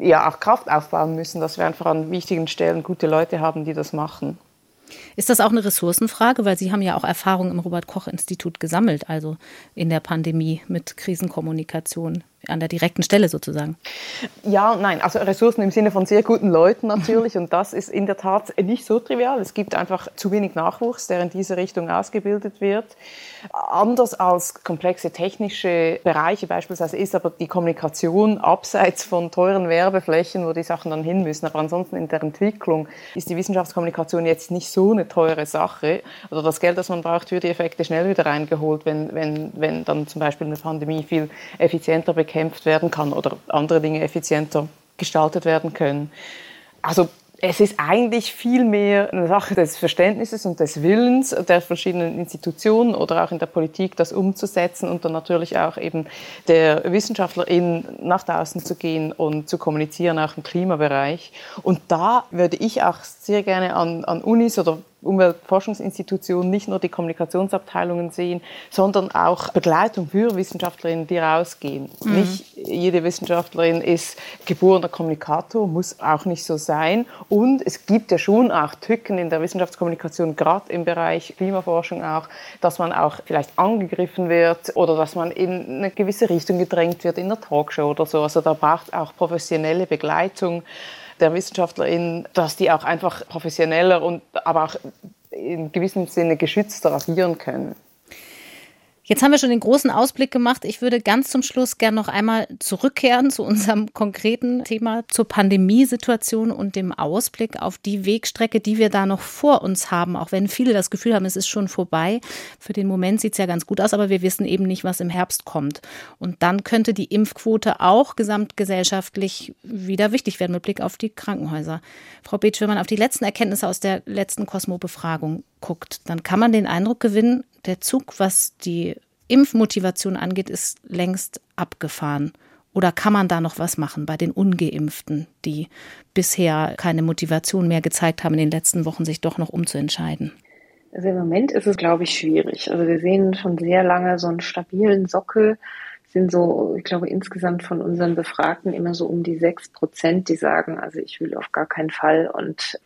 ja auch Kraft aufbauen müssen, dass wir einfach an wichtigen Stellen gute Leute haben, die das machen. Ist das auch eine Ressourcenfrage? Weil Sie haben ja auch Erfahrung im Robert-Koch-Institut gesammelt, also in der Pandemie mit Krisenkommunikation an der direkten Stelle sozusagen. Ja, nein, also Ressourcen im Sinne von sehr guten Leuten natürlich und das ist in der Tat nicht so trivial. Es gibt einfach zu wenig Nachwuchs, der in diese Richtung ausgebildet wird. Anders als komplexe technische Bereiche beispielsweise ist aber die Kommunikation abseits von teuren Werbeflächen, wo die Sachen dann hin müssen. Aber ansonsten in der Entwicklung ist die Wissenschaftskommunikation jetzt nicht so eine teure Sache. Oder das Geld, das man braucht, wird die Effekte schnell wieder reingeholt, wenn, wenn, wenn dann zum Beispiel eine Pandemie viel effizienter bekämpft werden kann oder andere Dinge effizienter gestaltet werden können. Also es ist eigentlich viel mehr eine Sache des Verständnisses und des Willens der verschiedenen Institutionen oder auch in der Politik, das umzusetzen und dann natürlich auch eben der WissenschaftlerInnen nach draußen zu gehen und zu kommunizieren, auch im Klimabereich. Und da würde ich auch sehr gerne an, an Unis oder Umweltforschungsinstitutionen nicht nur die Kommunikationsabteilungen sehen, sondern auch Begleitung für Wissenschaftlerinnen, die rausgehen. Mhm. Nicht jede Wissenschaftlerin ist geborener Kommunikator, muss auch nicht so sein. Und es gibt ja schon auch Tücken in der Wissenschaftskommunikation, gerade im Bereich Klimaforschung auch, dass man auch vielleicht angegriffen wird oder dass man in eine gewisse Richtung gedrängt wird in der Talkshow oder so. Also da braucht auch professionelle Begleitung der WissenschaftlerInnen, dass die auch einfach professioneller und aber auch in gewissem Sinne geschützter agieren können. Jetzt haben wir schon den großen Ausblick gemacht. Ich würde ganz zum Schluss gerne noch einmal zurückkehren zu unserem konkreten Thema, zur Pandemiesituation und dem Ausblick auf die Wegstrecke, die wir da noch vor uns haben. Auch wenn viele das Gefühl haben, es ist schon vorbei. Für den Moment sieht es ja ganz gut aus, aber wir wissen eben nicht, was im Herbst kommt. Und dann könnte die Impfquote auch gesamtgesellschaftlich wieder wichtig werden mit Blick auf die Krankenhäuser. Frau Beetsch, wenn man auf die letzten Erkenntnisse aus der letzten Cosmo-Befragung guckt, dann kann man den Eindruck gewinnen, der Zug, was die Impfmotivation angeht, ist längst abgefahren. Oder kann man da noch was machen bei den ungeimpften, die bisher keine Motivation mehr gezeigt haben, in den letzten Wochen sich doch noch umzuentscheiden? Also im Moment ist es, glaube ich, schwierig. Also wir sehen schon sehr lange so einen stabilen Sockel sind so, ich glaube, insgesamt von unseren Befragten immer so um die sechs Prozent, die sagen, also ich will auf gar keinen Fall. Und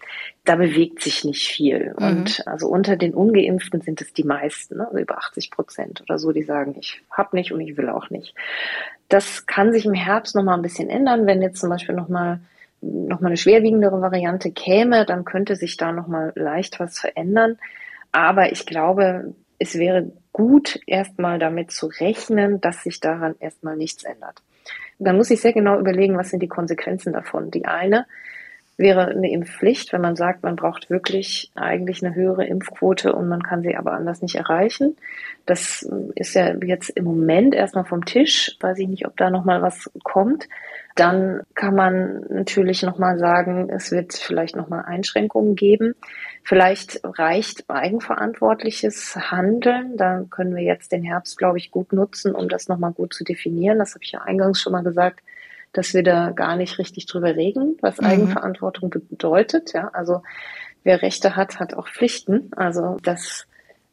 da bewegt sich nicht viel. Mhm. Und also unter den Ungeimpften sind es die meisten, ne? also über 80 Prozent oder so, die sagen, ich habe nicht und ich will auch nicht. Das kann sich im Herbst nochmal ein bisschen ändern, wenn jetzt zum Beispiel nochmal noch mal eine schwerwiegendere Variante käme, dann könnte sich da nochmal leicht was verändern. Aber ich glaube, es wäre gut, erstmal damit zu rechnen, dass sich daran erstmal nichts ändert. Dann muss ich sehr genau überlegen, was sind die Konsequenzen davon. Die eine wäre eine Impfpflicht, wenn man sagt, man braucht wirklich eigentlich eine höhere Impfquote und man kann sie aber anders nicht erreichen. Das ist ja jetzt im Moment erstmal vom Tisch. Weiß ich nicht, ob da nochmal was kommt. Dann kann man natürlich nochmal sagen, es wird vielleicht nochmal Einschränkungen geben. Vielleicht reicht eigenverantwortliches Handeln. Da können wir jetzt den Herbst, glaube ich, gut nutzen, um das nochmal gut zu definieren. Das habe ich ja eingangs schon mal gesagt dass wir da gar nicht richtig drüber reden, was mhm. Eigenverantwortung bedeutet. Ja, also wer Rechte hat, hat auch Pflichten. Also das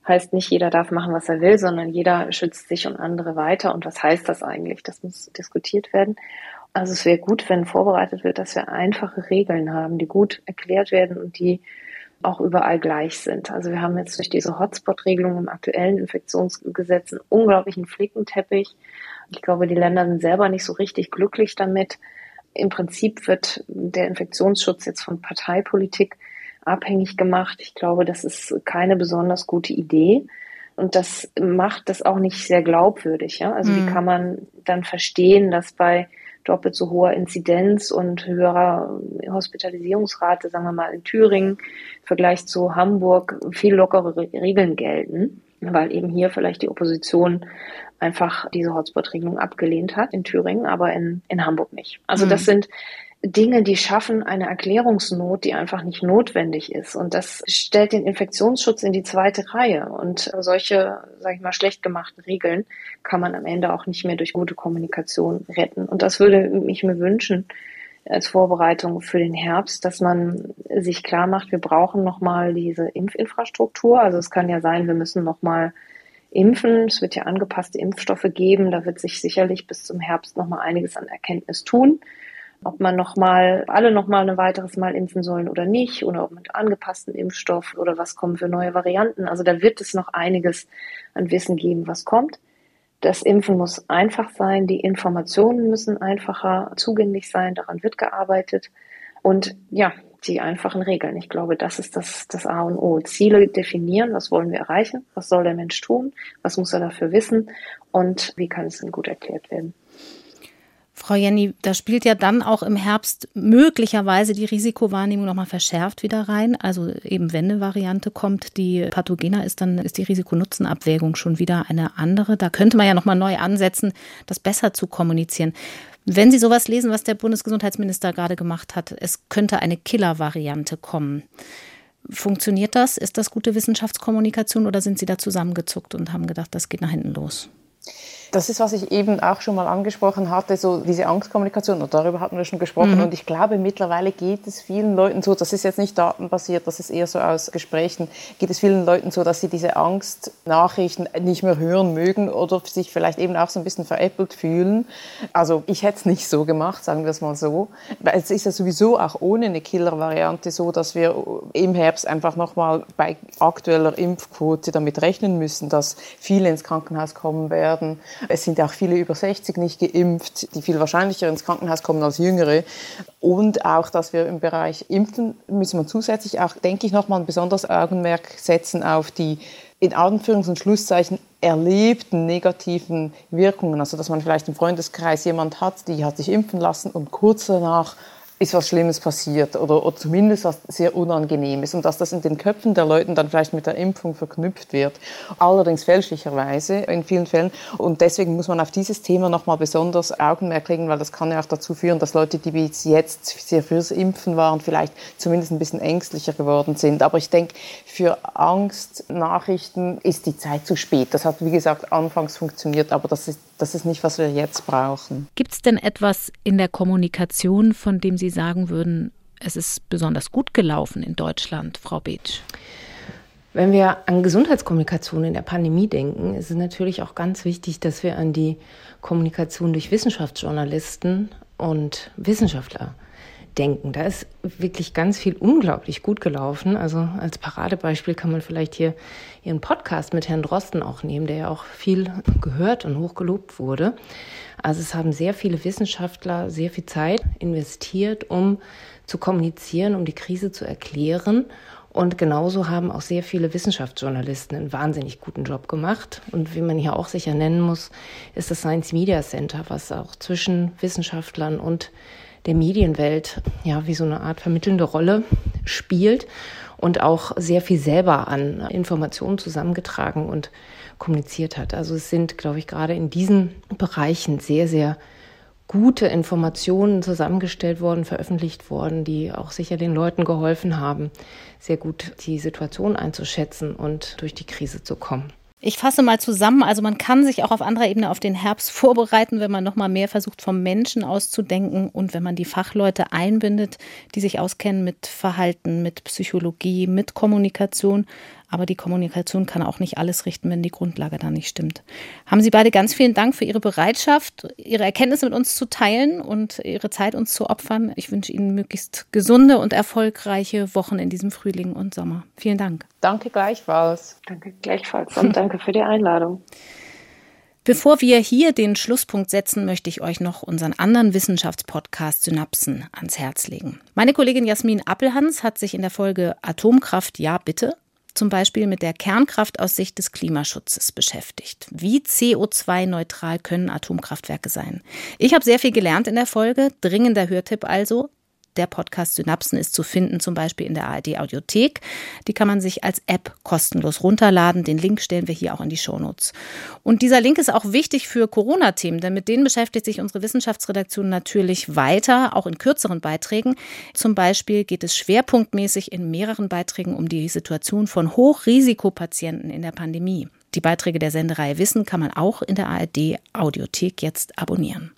heißt nicht, jeder darf machen, was er will, sondern jeder schützt sich und andere weiter. Und was heißt das eigentlich? Das muss diskutiert werden. Also es wäre gut, wenn vorbereitet wird, dass wir einfache Regeln haben, die gut erklärt werden und die auch überall gleich sind. Also wir haben jetzt durch diese Hotspot-Regelung im aktuellen Infektionsgesetz einen unglaublichen Flickenteppich ich glaube, die Länder sind selber nicht so richtig glücklich damit. Im Prinzip wird der Infektionsschutz jetzt von Parteipolitik abhängig gemacht. Ich glaube, das ist keine besonders gute Idee. Und das macht das auch nicht sehr glaubwürdig. Ja? Also mhm. wie kann man dann verstehen, dass bei doppelt so hoher Inzidenz und höherer Hospitalisierungsrate, sagen wir mal in Thüringen, im Vergleich zu Hamburg viel lockere Regeln gelten, weil eben hier vielleicht die Opposition einfach diese Hotspot-Regelung abgelehnt hat in Thüringen, aber in, in Hamburg nicht. Also mhm. das sind Dinge, die schaffen eine Erklärungsnot, die einfach nicht notwendig ist. Und das stellt den Infektionsschutz in die zweite Reihe. Und solche, sage ich mal, schlecht gemachten Regeln kann man am Ende auch nicht mehr durch gute Kommunikation retten. Und das würde ich mir wünschen als Vorbereitung für den Herbst, dass man sich klar macht, wir brauchen nochmal diese Impfinfrastruktur. Also es kann ja sein, wir müssen nochmal impfen. Es wird ja angepasste Impfstoffe geben. Da wird sich sicherlich bis zum Herbst noch mal einiges an Erkenntnis tun. Ob man noch mal alle noch mal ein weiteres Mal impfen sollen oder nicht oder ob mit angepassten Impfstoff oder was kommen für neue Varianten. Also da wird es noch einiges an Wissen geben, was kommt. Das Impfen muss einfach sein, die Informationen müssen einfacher zugänglich sein, daran wird gearbeitet. Und ja, die einfachen Regeln. Ich glaube, das ist das, das A und O. Ziele definieren, was wollen wir erreichen, was soll der Mensch tun, was muss er dafür wissen und wie kann es denn gut erklärt werden. Frau Jenny, da spielt ja dann auch im Herbst möglicherweise die Risikowahrnehmung nochmal verschärft wieder rein. Also eben wenn eine Variante kommt, die pathogener ist, dann ist die Risikonutzenabwägung schon wieder eine andere. Da könnte man ja nochmal neu ansetzen, das besser zu kommunizieren. Wenn Sie sowas lesen, was der Bundesgesundheitsminister gerade gemacht hat, es könnte eine Killer-Variante kommen. Funktioniert das? Ist das gute Wissenschaftskommunikation oder sind Sie da zusammengezuckt und haben gedacht, das geht nach hinten los? Das ist, was ich eben auch schon mal angesprochen hatte, so diese Angstkommunikation, und darüber hatten wir schon gesprochen. Mhm. Und ich glaube, mittlerweile geht es vielen Leuten so, das ist jetzt nicht datenbasiert, das ist eher so aus Gesprächen, geht es vielen Leuten so, dass sie diese Angstnachrichten nicht mehr hören mögen oder sich vielleicht eben auch so ein bisschen veräppelt fühlen. Also ich hätte es nicht so gemacht, sagen wir es mal so. Weil es ist ja sowieso auch ohne eine Killer-Variante so, dass wir im Herbst einfach nochmal bei aktueller Impfquote damit rechnen müssen, dass viele ins Krankenhaus kommen werden es sind auch viele über 60 nicht geimpft, die viel wahrscheinlicher ins Krankenhaus kommen als Jüngere. Und auch, dass wir im Bereich Impfen müssen wir zusätzlich auch, denke ich, nochmal ein besonderes Augenmerk setzen auf die in Anführungs- und Schlusszeichen erlebten negativen Wirkungen. Also, dass man vielleicht im Freundeskreis jemand hat, die hat sich impfen lassen und kurz danach ist was Schlimmes passiert oder, oder zumindest was sehr Unangenehmes und dass das in den Köpfen der Leuten dann vielleicht mit der Impfung verknüpft wird. Allerdings fälschlicherweise in vielen Fällen. Und deswegen muss man auf dieses Thema nochmal besonders Augenmerk legen, weil das kann ja auch dazu führen, dass Leute, die bis jetzt sehr fürs Impfen waren, vielleicht zumindest ein bisschen ängstlicher geworden sind. Aber ich denke, für Angstnachrichten ist die Zeit zu spät. Das hat, wie gesagt, anfangs funktioniert, aber das ist das ist nicht, was wir jetzt brauchen. Gibt es denn etwas in der Kommunikation, von dem Sie sagen würden, es ist besonders gut gelaufen in Deutschland, Frau Beetsch? Wenn wir an Gesundheitskommunikation in der Pandemie denken, ist es natürlich auch ganz wichtig, dass wir an die Kommunikation durch Wissenschaftsjournalisten und Wissenschaftler denken. Da ist wirklich ganz viel unglaublich gut gelaufen. Also als Paradebeispiel kann man vielleicht hier Ihren Podcast mit Herrn Drosten auch nehmen, der ja auch viel gehört und hochgelobt wurde. Also es haben sehr viele Wissenschaftler sehr viel Zeit investiert, um zu kommunizieren, um die Krise zu erklären Und genauso haben auch sehr viele Wissenschaftsjournalisten einen wahnsinnig guten Job gemacht. Und wie man hier auch sicher nennen muss, ist das Science Media Center, was auch zwischen Wissenschaftlern und der Medienwelt ja wie so eine Art vermittelnde Rolle spielt und auch sehr viel selber an Informationen zusammengetragen und kommuniziert hat. Also es sind, glaube ich, gerade in diesen Bereichen sehr, sehr gute Informationen zusammengestellt worden, veröffentlicht worden, die auch sicher den Leuten geholfen haben, sehr gut die Situation einzuschätzen und durch die Krise zu kommen. Ich fasse mal zusammen, also man kann sich auch auf anderer Ebene auf den Herbst vorbereiten, wenn man noch mal mehr versucht vom Menschen auszudenken und wenn man die Fachleute einbindet, die sich auskennen mit Verhalten, mit Psychologie, mit Kommunikation, aber die Kommunikation kann auch nicht alles richten, wenn die Grundlage da nicht stimmt. Haben Sie beide ganz vielen Dank für Ihre Bereitschaft, Ihre Erkenntnisse mit uns zu teilen und Ihre Zeit uns zu opfern. Ich wünsche Ihnen möglichst gesunde und erfolgreiche Wochen in diesem Frühling und Sommer. Vielen Dank. Danke gleichfalls. Danke gleichfalls und danke für die Einladung. Bevor wir hier den Schlusspunkt setzen, möchte ich euch noch unseren anderen Wissenschaftspodcast Synapsen ans Herz legen. Meine Kollegin Jasmin Appelhans hat sich in der Folge Atomkraft ja bitte zum Beispiel mit der Kernkraft aus Sicht des Klimaschutzes beschäftigt. Wie CO2-neutral können Atomkraftwerke sein? Ich habe sehr viel gelernt in der Folge. Dringender Hörtipp also. Der Podcast Synapsen ist zu finden, zum Beispiel in der ARD Audiothek. Die kann man sich als App kostenlos runterladen. Den Link stellen wir hier auch in die Shownotes. Und dieser Link ist auch wichtig für Corona-Themen, denn mit denen beschäftigt sich unsere Wissenschaftsredaktion natürlich weiter, auch in kürzeren Beiträgen. Zum Beispiel geht es schwerpunktmäßig in mehreren Beiträgen um die Situation von Hochrisikopatienten in der Pandemie. Die Beiträge der Sendereihe Wissen kann man auch in der ARD Audiothek jetzt abonnieren.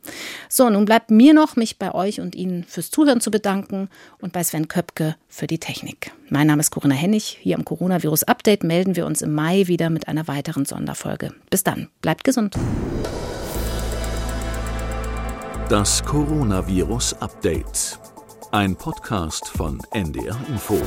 So, nun bleibt mir noch, mich bei euch und Ihnen fürs Zuhören zu bedanken und bei Sven Köpke für die Technik. Mein Name ist Corinna Hennig. Hier im Coronavirus Update melden wir uns im Mai wieder mit einer weiteren Sonderfolge. Bis dann, bleibt gesund. Das Coronavirus Update. Ein Podcast von NDR Info.